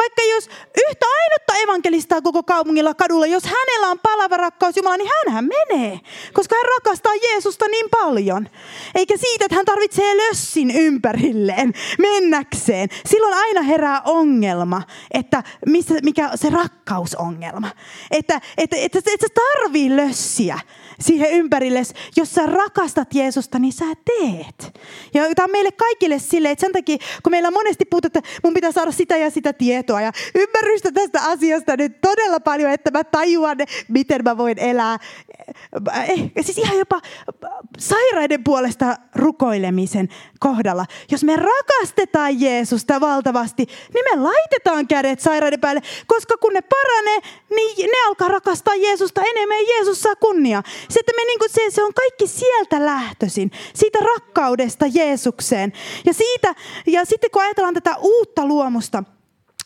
Vaikka jos yhtä ainutta evankelistaa koko kaupungilla kadulla, jos hänellä on palava rakkaus Jumala, niin hän menee. Koska hän rakastaa Jeesusta niin paljon. Eikä siitä, että hän tarvitsee lössin ympärilleen mennäkseen. Silloin aina herää ongelma, että missä, mikä se rakkausongelma. Että, että, että, että, että tarvii lössiä siihen ympärille. Jos sä rakastat Jeesusta, niin sä teet. Ja tämä on meille kaikille silleen, että sen takia, kun meillä monesti puhutaan, että mun pitää saada sitä ja sitä tietoa ja ymmärrystä tästä asiasta nyt todella paljon, että mä tajuan, miten mä voin elää. Eh, siis ihan jopa sairaiden puolesta rukoilemisen kohdalla. Jos me rakastetaan Jeesusta valtavasti, niin me laitetaan kädet sairaiden päälle, koska kun ne paranee, niin ne alkaa rakastaa Jeesusta enemmän ja Jeesus saa kunnia. Se, että me niin kuin se, se on kaikki sieltä lähtöisin, siitä rakkaudesta Jeesukseen. Ja, siitä, ja sitten kun ajatellaan tätä uutta luomusta,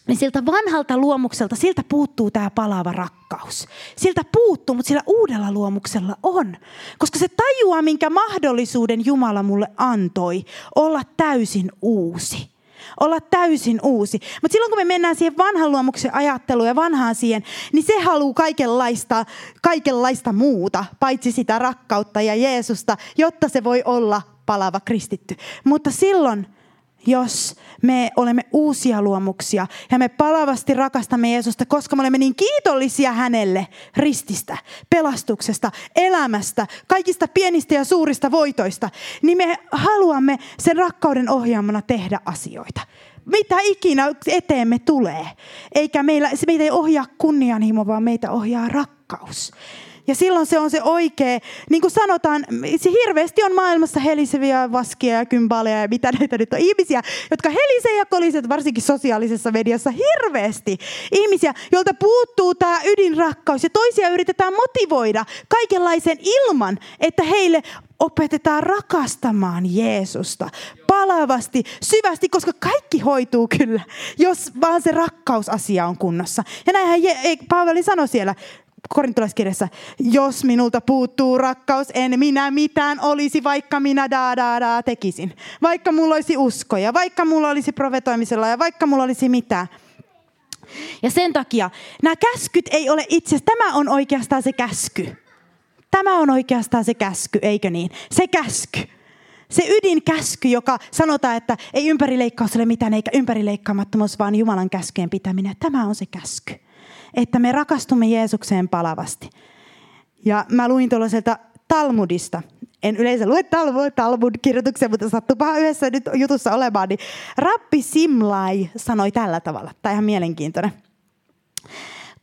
niin siltä vanhalta luomukselta, siltä puuttuu tämä palava rakkaus. Siltä puuttuu, mutta sillä uudella luomuksella on. Koska se tajuaa, minkä mahdollisuuden Jumala mulle antoi olla täysin uusi olla täysin uusi. Mutta silloin kun me mennään siihen vanhan luomuksen ajatteluun ja vanhaan siihen, niin se haluaa kaikenlaista, kaikenlaista muuta, paitsi sitä rakkautta ja Jeesusta, jotta se voi olla palava kristitty. Mutta silloin jos me olemme uusia luomuksia ja me palavasti rakastamme Jeesusta, koska me olemme niin kiitollisia hänelle rististä, pelastuksesta, elämästä, kaikista pienistä ja suurista voitoista, niin me haluamme sen rakkauden ohjaamana tehdä asioita. Mitä ikinä eteemme tulee. Eikä meillä, se meitä ei ohjaa kunnianhimo, vaan meitä ohjaa rakkaus. Ja silloin se on se oikea, niin kuin sanotaan, se hirveästi on maailmassa heliseviä vaskia ja kymbaaleja ja mitä näitä nyt on. Ihmisiä, jotka helisee ja koliset, varsinkin sosiaalisessa mediassa, hirveästi. Ihmisiä, joilta puuttuu tämä ydinrakkaus ja toisia yritetään motivoida kaikenlaisen ilman, että heille opetetaan rakastamaan Jeesusta palavasti, syvästi, koska kaikki hoituu kyllä, jos vaan se rakkausasia on kunnossa. Ja näinhän Paavali sanoi siellä korintolaiskirjassa, jos minulta puuttuu rakkaus, en minä mitään olisi, vaikka minä da da da tekisin. Vaikka mulla olisi uskoja, vaikka mulla olisi profetoimisella ja vaikka mulla olisi mitään. Ja sen takia nämä käskyt ei ole itse Tämä on oikeastaan se käsky. Tämä on oikeastaan se käsky, eikö niin? Se käsky. Se ydinkäsky, joka sanotaan, että ei ympärileikkaus ole mitään eikä ympärileikkaamattomuus, vaan Jumalan käskeen pitäminen. Tämä on se käsky että me rakastumme Jeesukseen palavasti. Ja mä luin tuollaiselta Talmudista. En yleensä lue Talmud, Talmud-kirjoituksia, mutta sattuupa yhdessä nyt jutussa olemaan. Niin Rappi Simlai sanoi tällä tavalla. Tämä ihan mielenkiintoinen.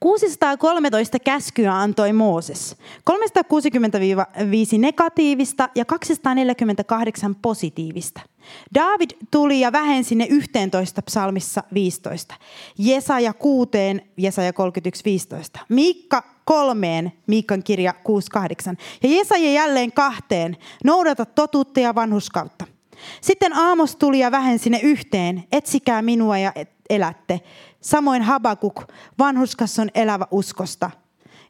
613 käskyä antoi Mooses. 365 negatiivista ja 248 positiivista. David tuli ja vähensi ne 11 psalmissa 15. Jesaja 6, Jesaja 31, 15. Miikka kolmeen, Miikan kirja 6, Ja Jesaja jälleen kahteen, noudata totuutta ja vanhuskautta. Sitten Aamos tuli ja vähensi ne yhteen, etsikää minua ja elätte. Samoin Habakuk, vanhuskas on elävä uskosta.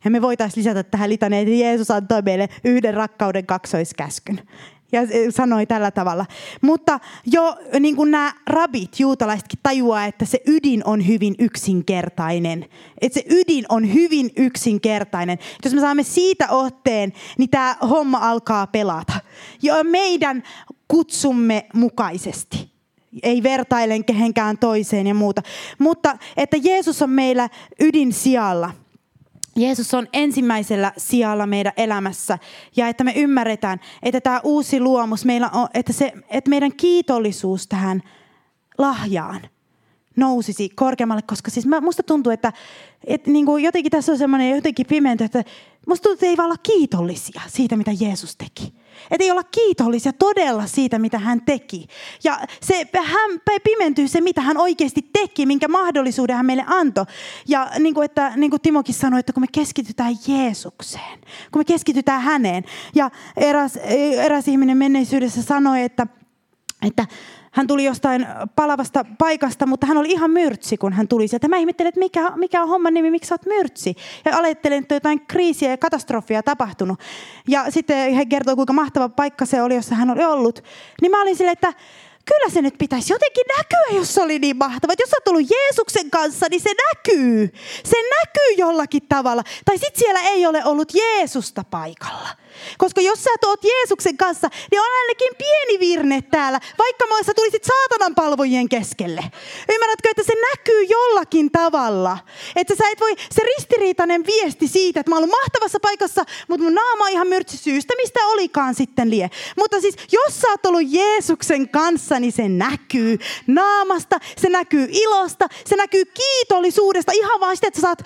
Ja me voitaisiin lisätä tähän litaneen, että Jeesus antoi meille yhden rakkauden kaksoiskäskyn ja sanoi tällä tavalla. Mutta jo niin kuin nämä rabit, juutalaisetkin tajuaa, että se ydin on hyvin yksinkertainen. Että se ydin on hyvin yksinkertainen. Jos me saamme siitä otteen, niin tämä homma alkaa pelata. Jo meidän kutsumme mukaisesti ei vertailen kehenkään toiseen ja muuta. Mutta että Jeesus on meillä ydin sijalla. Jeesus on ensimmäisellä sijalla meidän elämässä ja että me ymmärretään, että tämä uusi luomus, meillä on, että, se, että meidän kiitollisuus tähän lahjaan nousisi korkeammalle, koska siis mä, musta tuntuu, että, että niin kuin jotenkin tässä on semmoinen jotenkin pimentö, että musta tuntuu, että ei vaan olla kiitollisia siitä, mitä Jeesus teki. Että ei olla kiitollisia todella siitä, mitä hän teki. Ja se hän pimentyy se, mitä hän oikeasti teki, minkä mahdollisuuden hän meille antoi. Ja niin kuin, että, niin kuin Timokin sanoi, että kun me keskitytään Jeesukseen, kun me keskitytään häneen. Ja eräs, eräs ihminen menneisyydessä sanoi, että, että hän tuli jostain palavasta paikasta, mutta hän oli ihan myrtsi, kun hän tuli sieltä. Mä ihmettelin, että mikä, mikä on homman nimi, miksi sä oot myrtsi? Ja ajattelin, että jotain kriisiä ja katastrofia tapahtunut. Ja sitten he kertoi, kuinka mahtava paikka se oli, jossa hän oli ollut. Niin mä olin silleen, että kyllä se nyt pitäisi jotenkin näkyä, jos se oli niin mahtava. Jos sä oot ollut Jeesuksen kanssa, niin se näkyy. Se näkyy jollakin tavalla. Tai sitten siellä ei ole ollut Jeesusta paikalla. Koska jos sä oot Jeesuksen kanssa, niin on ainakin pieni virne täällä, vaikka sä tulisit saatanan palvojien keskelle. Ymmärrätkö, että se näkyy jollakin tavalla. Että sä et voi, se ristiriitainen viesti siitä, että mä oon mahtavassa paikassa, mutta mun naama on ihan myrtsy syystä, mistä olikaan sitten lie. Mutta siis, jos sä oot ollut Jeesuksen kanssa, niin se näkyy naamasta, se näkyy ilosta, se näkyy kiitollisuudesta, ihan vaan sitä, että sä saat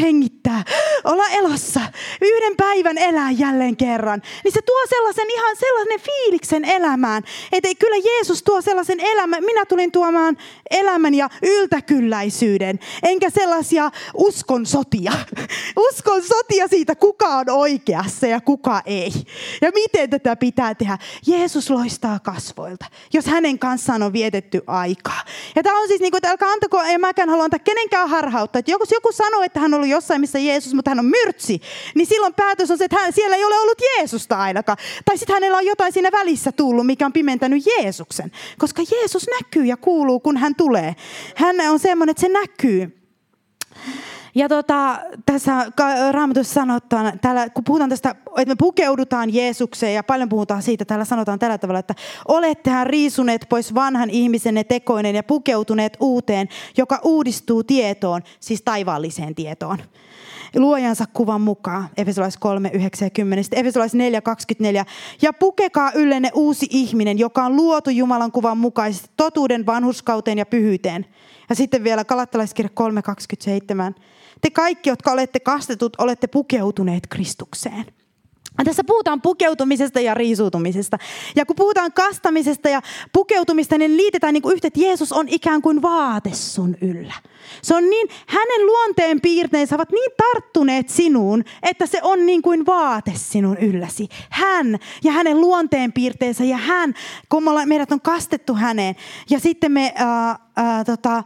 hengittää, olla elossa, yhden päivän elää jälleen kerran, niin se tuo sellaisen ihan sellainen fiiliksen elämään. Että kyllä Jeesus tuo sellaisen elämän, minä tulin tuomaan elämän ja yltäkylläisyyden, enkä sellaisia uskon sotia. Uskon sotia siitä, kuka on oikeassa ja kuka ei. Ja miten tätä pitää tehdä. Jeesus loistaa kasvoilta, jos hänen kanssaan on vietetty aikaa. Ja tämä on siis niin kuin, että älkää antako, en mäkään halua antaa kenenkään harhautta. Että joku, joku sanoo, että hän on ollut jossain, missä Jeesus, mutta hän on myrtsi, niin silloin päätös on se, että hän, siellä ei ole ollut ollut Jeesusta ainakaan. Tai sitten hänellä on jotain siinä välissä tullut, mikä on pimentänyt Jeesuksen. Koska Jeesus näkyy ja kuuluu, kun hän tulee. Hän on semmoinen, että se näkyy. Ja tota, tässä raamatussa sanotaan, täällä, kun puhutaan tästä, että me pukeudutaan Jeesukseen ja paljon puhutaan siitä, täällä sanotaan tällä tavalla, että olettehan riisuneet pois vanhan ihmisenne tekoinen ja pukeutuneet uuteen, joka uudistuu tietoon, siis taivaalliseen tietoon luojansa kuvan mukaan. Efesolais 3, 9 ja 10. Sitten Efesolais 4, 24. Ja pukekaa yllenne uusi ihminen, joka on luotu Jumalan kuvan mukaisesti totuuden, vanhuskauteen ja pyhyyteen. Ja sitten vielä Kalattalaiskirja 3, 27. Te kaikki, jotka olette kastetut, olette pukeutuneet Kristukseen. Tässä puhutaan pukeutumisesta ja riisuutumisesta. Ja kun puhutaan kastamisesta ja pukeutumista, niin liitetään niin kuin yhtä, että Jeesus on ikään kuin vaate sun yllä. Se on niin, hänen luonteen piirteensä ovat niin tarttuneet sinuun, että se on niin kuin vaate sinun ylläsi. Hän ja hänen luonteen piirteensä ja hän, kun meidät on kastettu häneen. Ja sitten me, ää, ää, tota,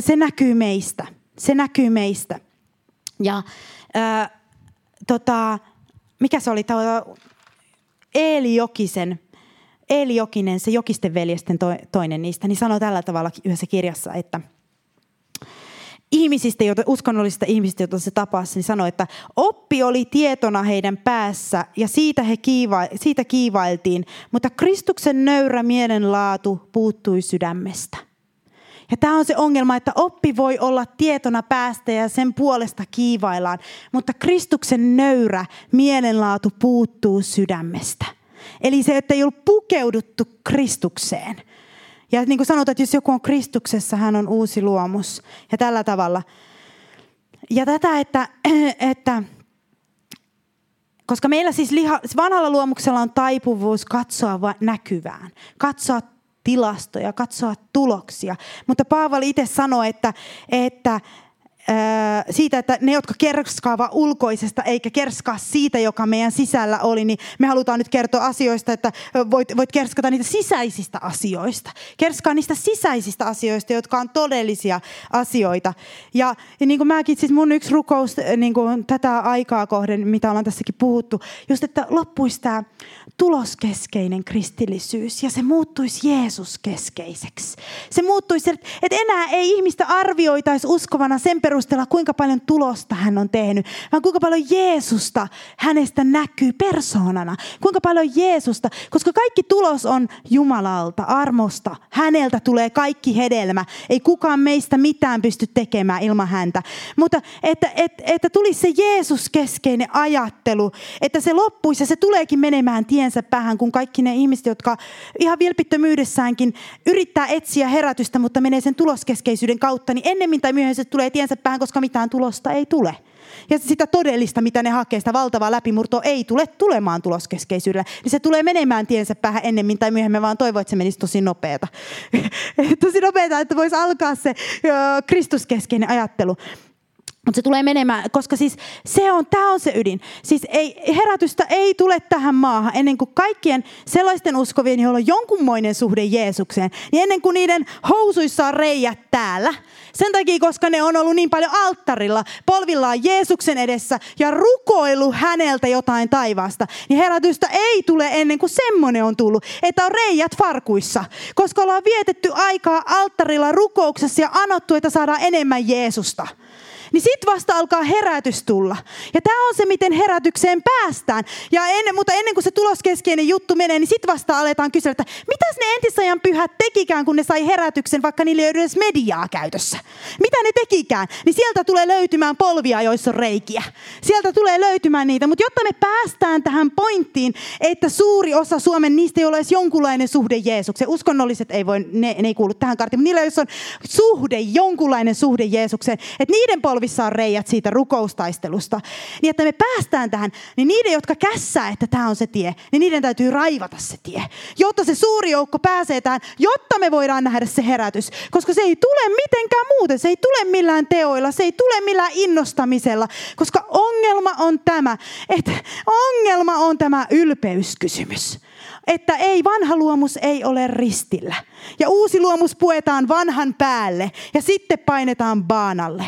se näkyy meistä. Se näkyy meistä. Ja ää, tota, mikä se oli, Eeli Jokisen, Eeli Jokinen, se Jokisten veljesten toinen niistä, niin sanoi tällä tavalla yhdessä kirjassa, että ihmisistä, joita, uskonnollisista ihmisistä, joita se tapasi, niin sanoi, että oppi oli tietona heidän päässä ja siitä, he kiiva, siitä kiivailtiin, mutta Kristuksen nöyrä mielenlaatu puuttui sydämestä. Ja tämä on se ongelma, että oppi voi olla tietona päästä ja sen puolesta kiivaillaan, mutta Kristuksen nöyrä mielenlaatu puuttuu sydämestä. Eli se, että ei ollut pukeuduttu Kristukseen. Ja niin kuin sanotaan, että jos joku on Kristuksessa, hän on uusi luomus. Ja tällä tavalla. Ja tätä, että, että koska meillä siis liha, vanhalla luomuksella on taipuvuus katsoa näkyvään, katsoa tilastoja, katsoa tuloksia. Mutta Paavali itse sanoi, että, että siitä, että ne, jotka kerskaavat ulkoisesta eikä kerskaa siitä, joka meidän sisällä oli, niin me halutaan nyt kertoa asioista, että voit, voit kerskata niitä sisäisistä asioista. Kerskaa niistä sisäisistä asioista, jotka on todellisia asioita. Ja, ja niin kuin mäkin, siis mun yksi rukous niin kuin tätä aikaa kohden, mitä ollaan tässäkin puhuttu, just että loppuisi tämä tuloskeskeinen kristillisyys ja se muuttuisi Jeesus-keskeiseksi. Se muuttuisi, että enää ei ihmistä arvioitaisi uskovana sen perusteella, perusteella, kuinka paljon tulosta hän on tehnyt, vaan kuinka paljon Jeesusta hänestä näkyy persoonana. Kuinka paljon Jeesusta, koska kaikki tulos on Jumalalta, armosta. Häneltä tulee kaikki hedelmä. Ei kukaan meistä mitään pysty tekemään ilman häntä. Mutta että, että, että tulisi se Jeesus-keskeinen ajattelu, että se loppuisi ja se tuleekin menemään tiensä päähän, kun kaikki ne ihmiset, jotka ihan vilpittömyydessäänkin yrittää etsiä herätystä, mutta menee sen tuloskeskeisyyden kautta, niin ennemmin tai myöhemmin se tulee tiensä päähän, koska mitään tulosta ei tule. Ja sitä todellista, mitä ne hakee, sitä valtavaa läpimurtoa ei tule tulemaan tuloskeskeisyydellä. Niin se tulee menemään tiensä päähän ennemmin tai myöhemmin, vaan toivoo, että se menisi tosi nopeata. tosi nopeata, että voisi alkaa se ö, kristuskeskeinen ajattelu. Mutta se tulee menemään, koska siis se on, tämä on se ydin. Siis ei, herätystä ei tule tähän maahan ennen kuin kaikkien sellaisten uskovien, joilla on jonkunmoinen suhde Jeesukseen, niin ennen kuin niiden housuissa on reijät täällä. Sen takia, koska ne on ollut niin paljon alttarilla, polvillaan Jeesuksen edessä ja rukoillut häneltä jotain taivaasta, niin herätystä ei tule ennen kuin semmoinen on tullut, että on reijät farkuissa. Koska ollaan vietetty aikaa alttarilla rukouksessa ja anottu, että saadaan enemmän Jeesusta niin sit vasta alkaa herätys tulla. Ja tämä on se, miten herätykseen päästään. Ja ennen, mutta ennen kuin se tuloskeskeinen juttu menee, niin sit vasta aletaan kysyä, että mitäs ne entisajan pyhät tekikään, kun ne sai herätyksen, vaikka niillä ei ole edes mediaa käytössä. Mitä ne tekikään? Niin sieltä tulee löytymään polvia, joissa on reikiä. Sieltä tulee löytymään niitä. Mutta jotta me päästään tähän pointtiin, että suuri osa Suomen niistä ei ole edes jonkunlainen suhde Jeesukseen. Uskonnolliset ei voi, ne, ne ei kuulu tähän karttiin, mutta niillä jos on suhde, jonkunlainen suhde Jeesukseen, että niiden polvi polvissa on reijät siitä rukoustaistelusta. Niin että me päästään tähän, niin niiden, jotka kässää, että tämä on se tie, niin niiden täytyy raivata se tie. Jotta se suuri joukko pääsee tähän, jotta me voidaan nähdä se herätys. Koska se ei tule mitenkään muuten, se ei tule millään teoilla, se ei tule millään innostamisella. Koska ongelma on tämä, että ongelma on tämä ylpeyskysymys että ei vanha luomus ei ole ristillä. Ja uusi luomus puetaan vanhan päälle ja sitten painetaan baanalle.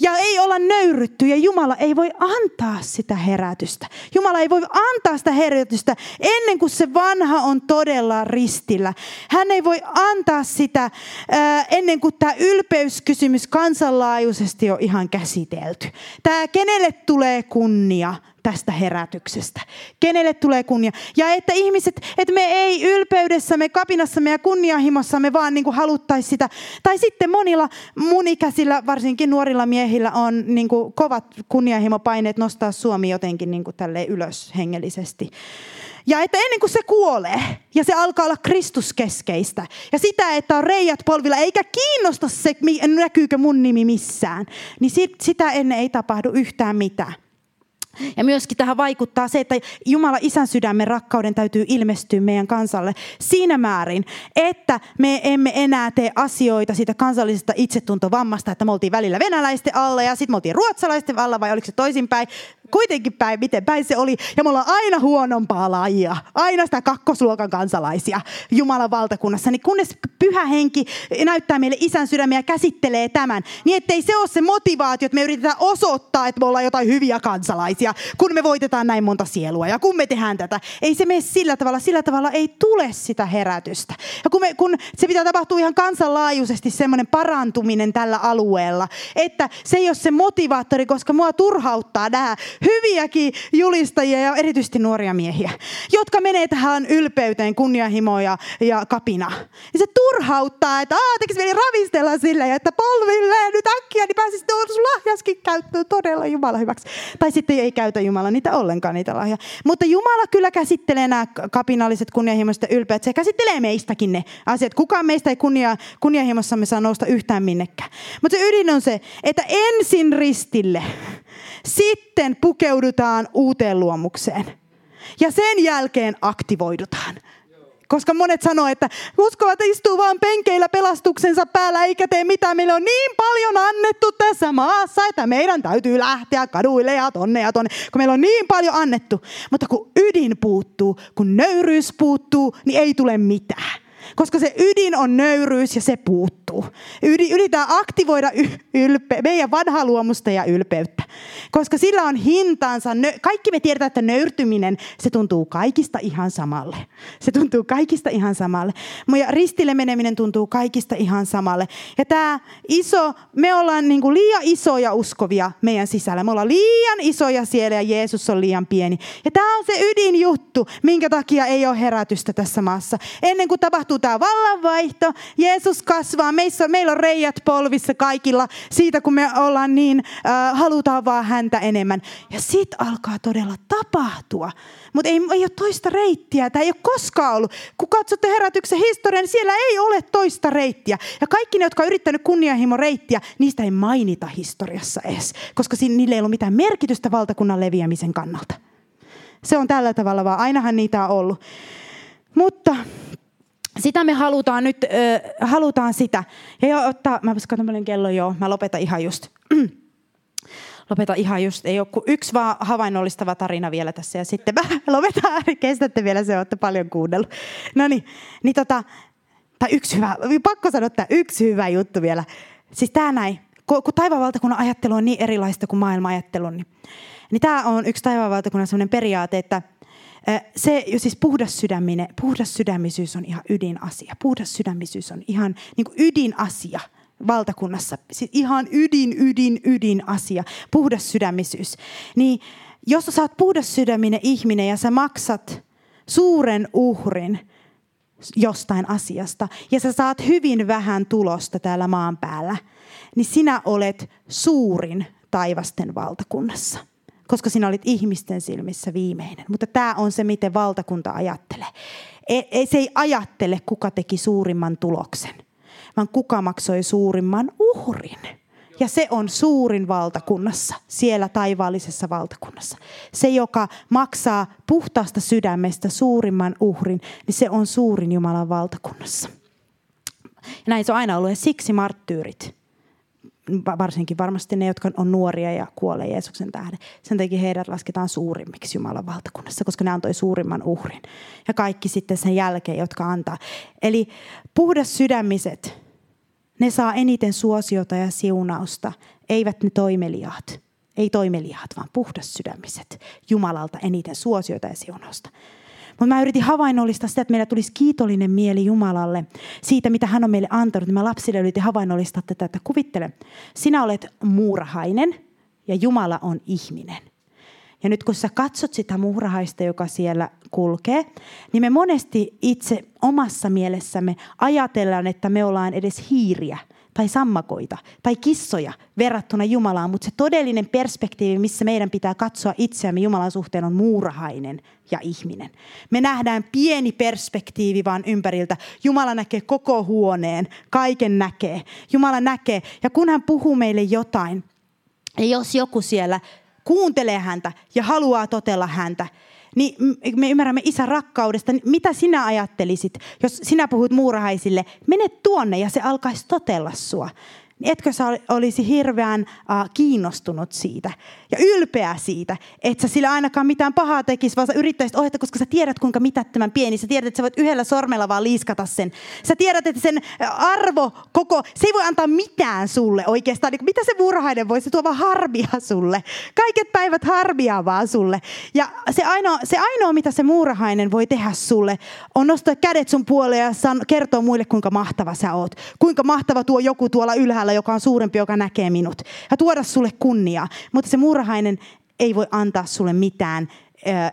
Ja ei olla nöyrytty ja Jumala ei voi antaa sitä herätystä. Jumala ei voi antaa sitä herätystä ennen kuin se vanha on todella ristillä. Hän ei voi antaa sitä ää, ennen kuin tämä ylpeyskysymys kansanlaajuisesti on ihan käsitelty. Tämä kenelle tulee kunnia, tästä herätyksestä. Kenelle tulee kunnia? Ja että ihmiset, että me ei ylpeydessämme, kapinassamme ja kunnianhimossamme vaan niin kuin haluttaisi sitä. Tai sitten monilla mun ikäisillä, varsinkin nuorilla miehillä on niin kuin kovat kunnianhimopaineet nostaa Suomi jotenkin niin kuin ylös hengellisesti. Ja että ennen kuin se kuolee ja se alkaa olla Kristuskeskeistä ja sitä, että on reijät polvilla eikä kiinnosta se, näkyykö mun nimi missään, niin sit, sitä ennen ei tapahdu yhtään mitään. Ja myöskin tähän vaikuttaa se, että Jumala isän sydämen rakkauden täytyy ilmestyä meidän kansalle siinä määrin, että me emme enää tee asioita siitä kansallisesta itsetuntovammasta, että me oltiin välillä venäläisten alla ja sitten me oltiin ruotsalaisten alla vai oliko se toisinpäin kuitenkin päin, miten päin se oli. Ja me ollaan aina huonompaa lajia, aina sitä kakkosluokan kansalaisia Jumalan valtakunnassa. Niin kunnes pyhä henki näyttää meille isän sydämiä ja käsittelee tämän, niin ettei se ole se motivaatio, että me yritetään osoittaa, että me ollaan jotain hyviä kansalaisia, kun me voitetaan näin monta sielua ja kun me tehdään tätä. Ei se mene sillä tavalla, sillä tavalla ei tule sitä herätystä. Ja kun, me, kun se pitää tapahtua ihan kansanlaajuisesti semmoinen parantuminen tällä alueella, että se ei ole se motivaattori, koska mua turhauttaa nämä hyviäkin julistajia ja erityisesti nuoria miehiä, jotka menee tähän ylpeyteen, kunnianhimoon ja, kapina. Ja se turhauttaa, että aah, tekisi ravistella sille, että polvilleen nyt äkkiä, niin pääsisi sun lahjaskin käyttöön todella Jumala hyväksi. Tai sitten ei käytä Jumala niitä ollenkaan niitä lahjoja. Mutta Jumala kyllä käsittelee nämä kapinalliset kunnianhimoiset ylpeät. Se käsittelee meistäkin ne asiat. Kukaan meistä ei kunnia, kunnianhimossamme saa nousta yhtään minnekään. Mutta se ydin on se, että ensin ristille sitten pukeudutaan uuteen luomukseen. Ja sen jälkeen aktivoidutaan. Koska monet sanoo, että uskovat istuu vaan penkeillä pelastuksensa päällä eikä tee mitään. Meillä on niin paljon annettu tässä maassa, että meidän täytyy lähteä kaduille ja tonne ja tonne. Kun meillä on niin paljon annettu. Mutta kun ydin puuttuu, kun nöyryys puuttuu, niin ei tule mitään. Koska se ydin on nöyryys ja se puuttuu. Yritetään aktivoida ylpe- meidän vanhaa luomusta ja ylpeyttä. Koska sillä on hintansa. Kaikki me tiedetään, että nöyrtyminen, se tuntuu kaikista ihan samalle. Se tuntuu kaikista ihan samalle. Ja ristille meneminen tuntuu kaikista ihan samalle. Ja tämä iso, me ollaan niin liian isoja uskovia meidän sisällä. Me ollaan liian isoja siellä ja Jeesus on liian pieni. Ja tämä on se ydinjuttu, minkä takia ei ole herätystä tässä maassa. Ennen kuin tapahtuu tämä vallanvaihto, Jeesus kasvaa, meissä, meillä on reijät polvissa kaikilla siitä, kun me ollaan niin, äh, halutaan vaan häntä enemmän. Ja sit alkaa todella tapahtua. Mutta ei, ei ole toista reittiä. Tämä ei ole koskaan ollut. Kun katsotte herätyksen historian, niin siellä ei ole toista reittiä. Ja kaikki ne, jotka on yrittänyt kunnianhimo reittiä, niistä ei mainita historiassa edes. Koska niillä ei ollut mitään merkitystä valtakunnan leviämisen kannalta. Se on tällä tavalla vaan. Ainahan niitä on ollut. Mutta sitä me halutaan nyt, äh, halutaan sitä. Ja jo, ottaa, mä katson paljon kello, joo, mä lopetan ihan just. lopeta ihan just, ei ole kuin yksi vaan havainnollistava tarina vielä tässä ja sitten mä lopetan, kestätte vielä se, olette paljon kuunnellut. No niin, niin tota, tai yksi hyvä, pakko sanoa että yksi hyvä juttu vielä. Siis tämä näin, kun taivaanvaltakunnan ajattelu on niin erilaista kuin maailman ajattelu, niin, niin tämä on yksi taivaanvaltakunnan sellainen periaate, että se siis puhdas, sydäminen, puhdas sydämisyys on ihan ydinasia. Puhdas sydämisyys on ihan niin kuin ydinasia valtakunnassa. Siis ihan ydin, ydin, ydin asia. Puhdas sydämisyys. Niin jos sä oot puhdas sydäminen ihminen ja sä maksat suuren uhrin jostain asiasta ja sä saat hyvin vähän tulosta täällä maan päällä, niin sinä olet suurin taivasten valtakunnassa koska sinä olit ihmisten silmissä viimeinen. Mutta tämä on se, miten valtakunta ajattelee. Ei, ei, se ei ajattele, kuka teki suurimman tuloksen, vaan kuka maksoi suurimman uhrin. Ja se on suurin valtakunnassa, siellä taivaallisessa valtakunnassa. Se, joka maksaa puhtaasta sydämestä suurimman uhrin, niin se on suurin Jumalan valtakunnassa. Ja näin se on aina ollut. Ja siksi marttyyrit, varsinkin varmasti ne, jotka on nuoria ja kuolee Jeesuksen tähden. Sen takia heidät lasketaan suurimmiksi Jumalan valtakunnassa, koska ne antoi suurimman uhrin. Ja kaikki sitten sen jälkeen, jotka antaa. Eli puhdas sydämiset, ne saa eniten suosiota ja siunausta, eivät ne toimeliaat. Ei toimeliaat, vaan puhdas sydämiset. Jumalalta eniten suosiota ja siunausta. Mutta mä yritin havainnollistaa sitä, että meillä tulisi kiitollinen mieli Jumalalle siitä, mitä hän on meille antanut. Mä lapsille yritin havainnollistaa tätä, että kuvittele, sinä olet muurahainen ja Jumala on ihminen. Ja nyt kun sä katsot sitä muurahaista, joka siellä kulkee, niin me monesti itse omassa mielessämme ajatellaan, että me ollaan edes hiiriä – tai sammakoita tai kissoja verrattuna Jumalaan, mutta se todellinen perspektiivi, missä meidän pitää katsoa itseämme Jumalan suhteen, on muurahainen ja ihminen. Me nähdään pieni perspektiivi vaan ympäriltä. Jumala näkee koko huoneen, kaiken näkee. Jumala näkee, ja kun hän puhuu meille jotain, ja jos joku siellä kuuntelee häntä ja haluaa totella häntä, niin me ymmärrämme isän rakkaudesta. Mitä sinä ajattelisit, jos sinä puhut muurahaisille, mene tuonne ja se alkaisi totella sua etkö sä olisi hirveän uh, kiinnostunut siitä ja ylpeä siitä, että sä sillä ainakaan mitään pahaa tekisi, vaan sä yrittäisit ohjata, koska sä tiedät kuinka mitättömän pieni. Sä tiedät, että sä voit yhdellä sormella vaan liiskata sen. Sä tiedät, että sen arvo koko, se ei voi antaa mitään sulle oikeastaan. Niin, mitä se murhainen voi, se tuo vaan harmia sulle. Kaiket päivät harmia vaan sulle. Ja se ainoa, se ainoa, mitä se muurahainen voi tehdä sulle, on nostaa kädet sun puoleen ja san, kertoa muille, kuinka mahtava sä oot. Kuinka mahtava tuo joku tuolla ylhäällä joka on suurempi, joka näkee minut. Ja tuoda sulle kunniaa. Mutta se murhainen ei voi antaa sulle mitään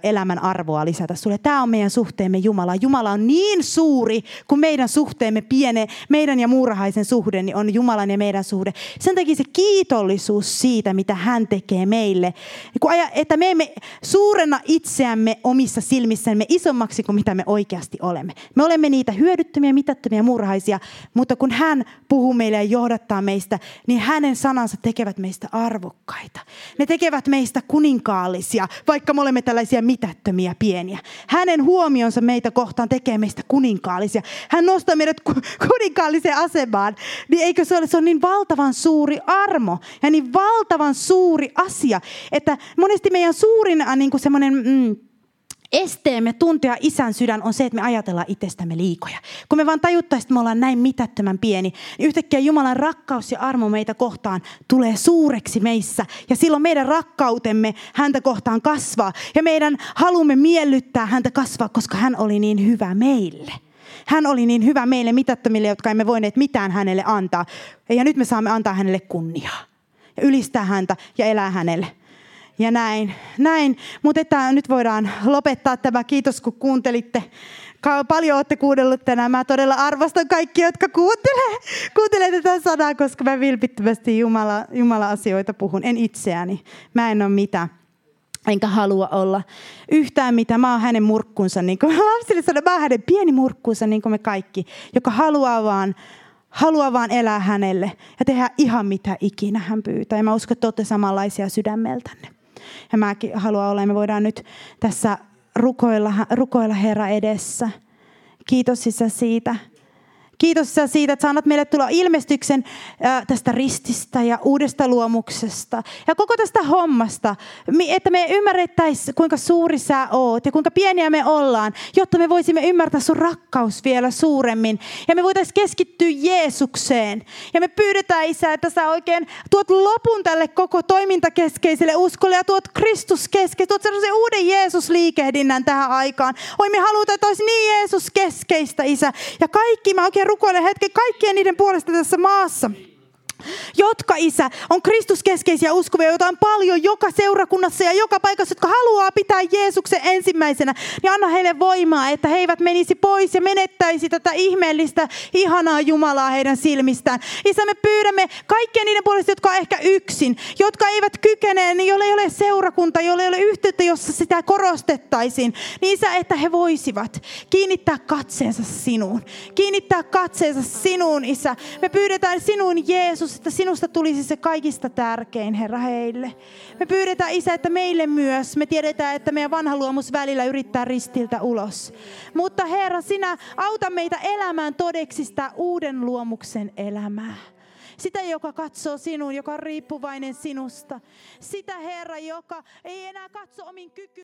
elämän arvoa lisätä sulle. Tämä on meidän suhteemme Jumala. Jumala on niin suuri, kun meidän suhteemme piene, meidän ja muurahaisen suhde, niin on Jumalan ja meidän suhde. Sen takia se kiitollisuus siitä, mitä hän tekee meille. Että me emme suurena itseämme omissa silmissämme isommaksi kuin mitä me oikeasti olemme. Me olemme niitä hyödyttömiä, mitättömiä muurahaisia, mutta kun hän puhuu meille ja johdattaa meistä, niin hänen sanansa tekevät meistä arvokkaita. Ne tekevät meistä kuninkaallisia, vaikka me olemme tällä tällaisia mitättömiä pieniä. Hänen huomionsa meitä kohtaan tekee meistä kuninkaallisia. Hän nostaa meidät kuninkaalliseen asemaan. Niin eikö se ole, se on niin valtavan suuri armo ja niin valtavan suuri asia, että monesti meidän suurin äh, niin kuin semmoinen... Mm, esteemme tuntea isän sydän on se, että me ajatellaan itsestämme liikoja. Kun me vaan tajuttaisiin, että me ollaan näin mitättömän pieni, niin yhtäkkiä Jumalan rakkaus ja armo meitä kohtaan tulee suureksi meissä. Ja silloin meidän rakkautemme häntä kohtaan kasvaa. Ja meidän halumme miellyttää häntä kasvaa, koska hän oli niin hyvä meille. Hän oli niin hyvä meille mitättömille, jotka emme voineet mitään hänelle antaa. Ja nyt me saamme antaa hänelle kunniaa. Ja ylistää häntä ja elää hänelle ja näin. näin. Mutta nyt voidaan lopettaa tämä. Kiitos kun kuuntelitte. Paljon olette kuunnellut tänään. Mä todella arvostan kaikkia, jotka kuuntelee, kuuntelee tätä sanaa, koska mä vilpittömästi Jumala, Jumala-asioita puhun. En itseäni. Mä en ole mitään enkä halua olla yhtään mitä. Mä oon hänen murkkunsa, niin kuin lapsille sanoin, mä oon hänen pieni murkkunsa, niin kuin me kaikki, joka haluaa vaan, haluaa vaan elää hänelle ja tehdä ihan mitä ikinä hän pyytää. Ja mä uskon, että olette samanlaisia sydämeltänne. Ja mäkin haluan olla, me voidaan nyt tässä rukoilla, rukoilla Herra edessä. Kiitos Isä siitä. Kiitos Isä siitä, että sä annat meille tulla ilmestyksen tästä rististä ja uudesta luomuksesta ja koko tästä hommasta, että me ymmärrettäisiin, kuinka suuri sä oot ja kuinka pieniä me ollaan, jotta me voisimme ymmärtää sun rakkaus vielä suuremmin ja me voitaisiin keskittyä Jeesukseen. Ja me pyydetään Isä, että sä oikein tuot lopun tälle koko toimintakeskeiselle uskolle ja tuot Kristus keskeiselle, tuot sellaisen uuden Jeesus-liikehdinnän tähän aikaan. Oi me halutaan, että olisi niin Jeesus keskeistä, Isä. Ja kaikki, mä oikein rukoilen hetken kaikkien niiden puolesta tässä maassa jotka isä on Kristuskeskeisiä uskovia, joita on paljon joka seurakunnassa ja joka paikassa, jotka haluaa pitää Jeesuksen ensimmäisenä, niin anna heille voimaa, että he eivät menisi pois ja menettäisi tätä ihmeellistä, ihanaa Jumalaa heidän silmistään. Isä, me pyydämme kaikkien niiden puolesta, jotka on ehkä yksin, jotka eivät kykene, niin joille ei ole seurakunta, joille ei ole yhteyttä, jossa sitä korostettaisiin, niin isä, että he voisivat kiinnittää katseensa sinuun. Kiinnittää katseensa sinuun, isä. Me pyydetään sinun Jeesus Jeesus, että sinusta tulisi se kaikista tärkein, Herra, heille. Me pyydetään, Isä, että meille myös. Me tiedetään, että meidän vanha luomus välillä yrittää ristiltä ulos. Mutta Herra, sinä auta meitä elämään todeksi sitä uuden luomuksen elämää. Sitä, joka katsoo sinuun, joka on riippuvainen sinusta. Sitä, Herra, joka ei enää katso omin kyky.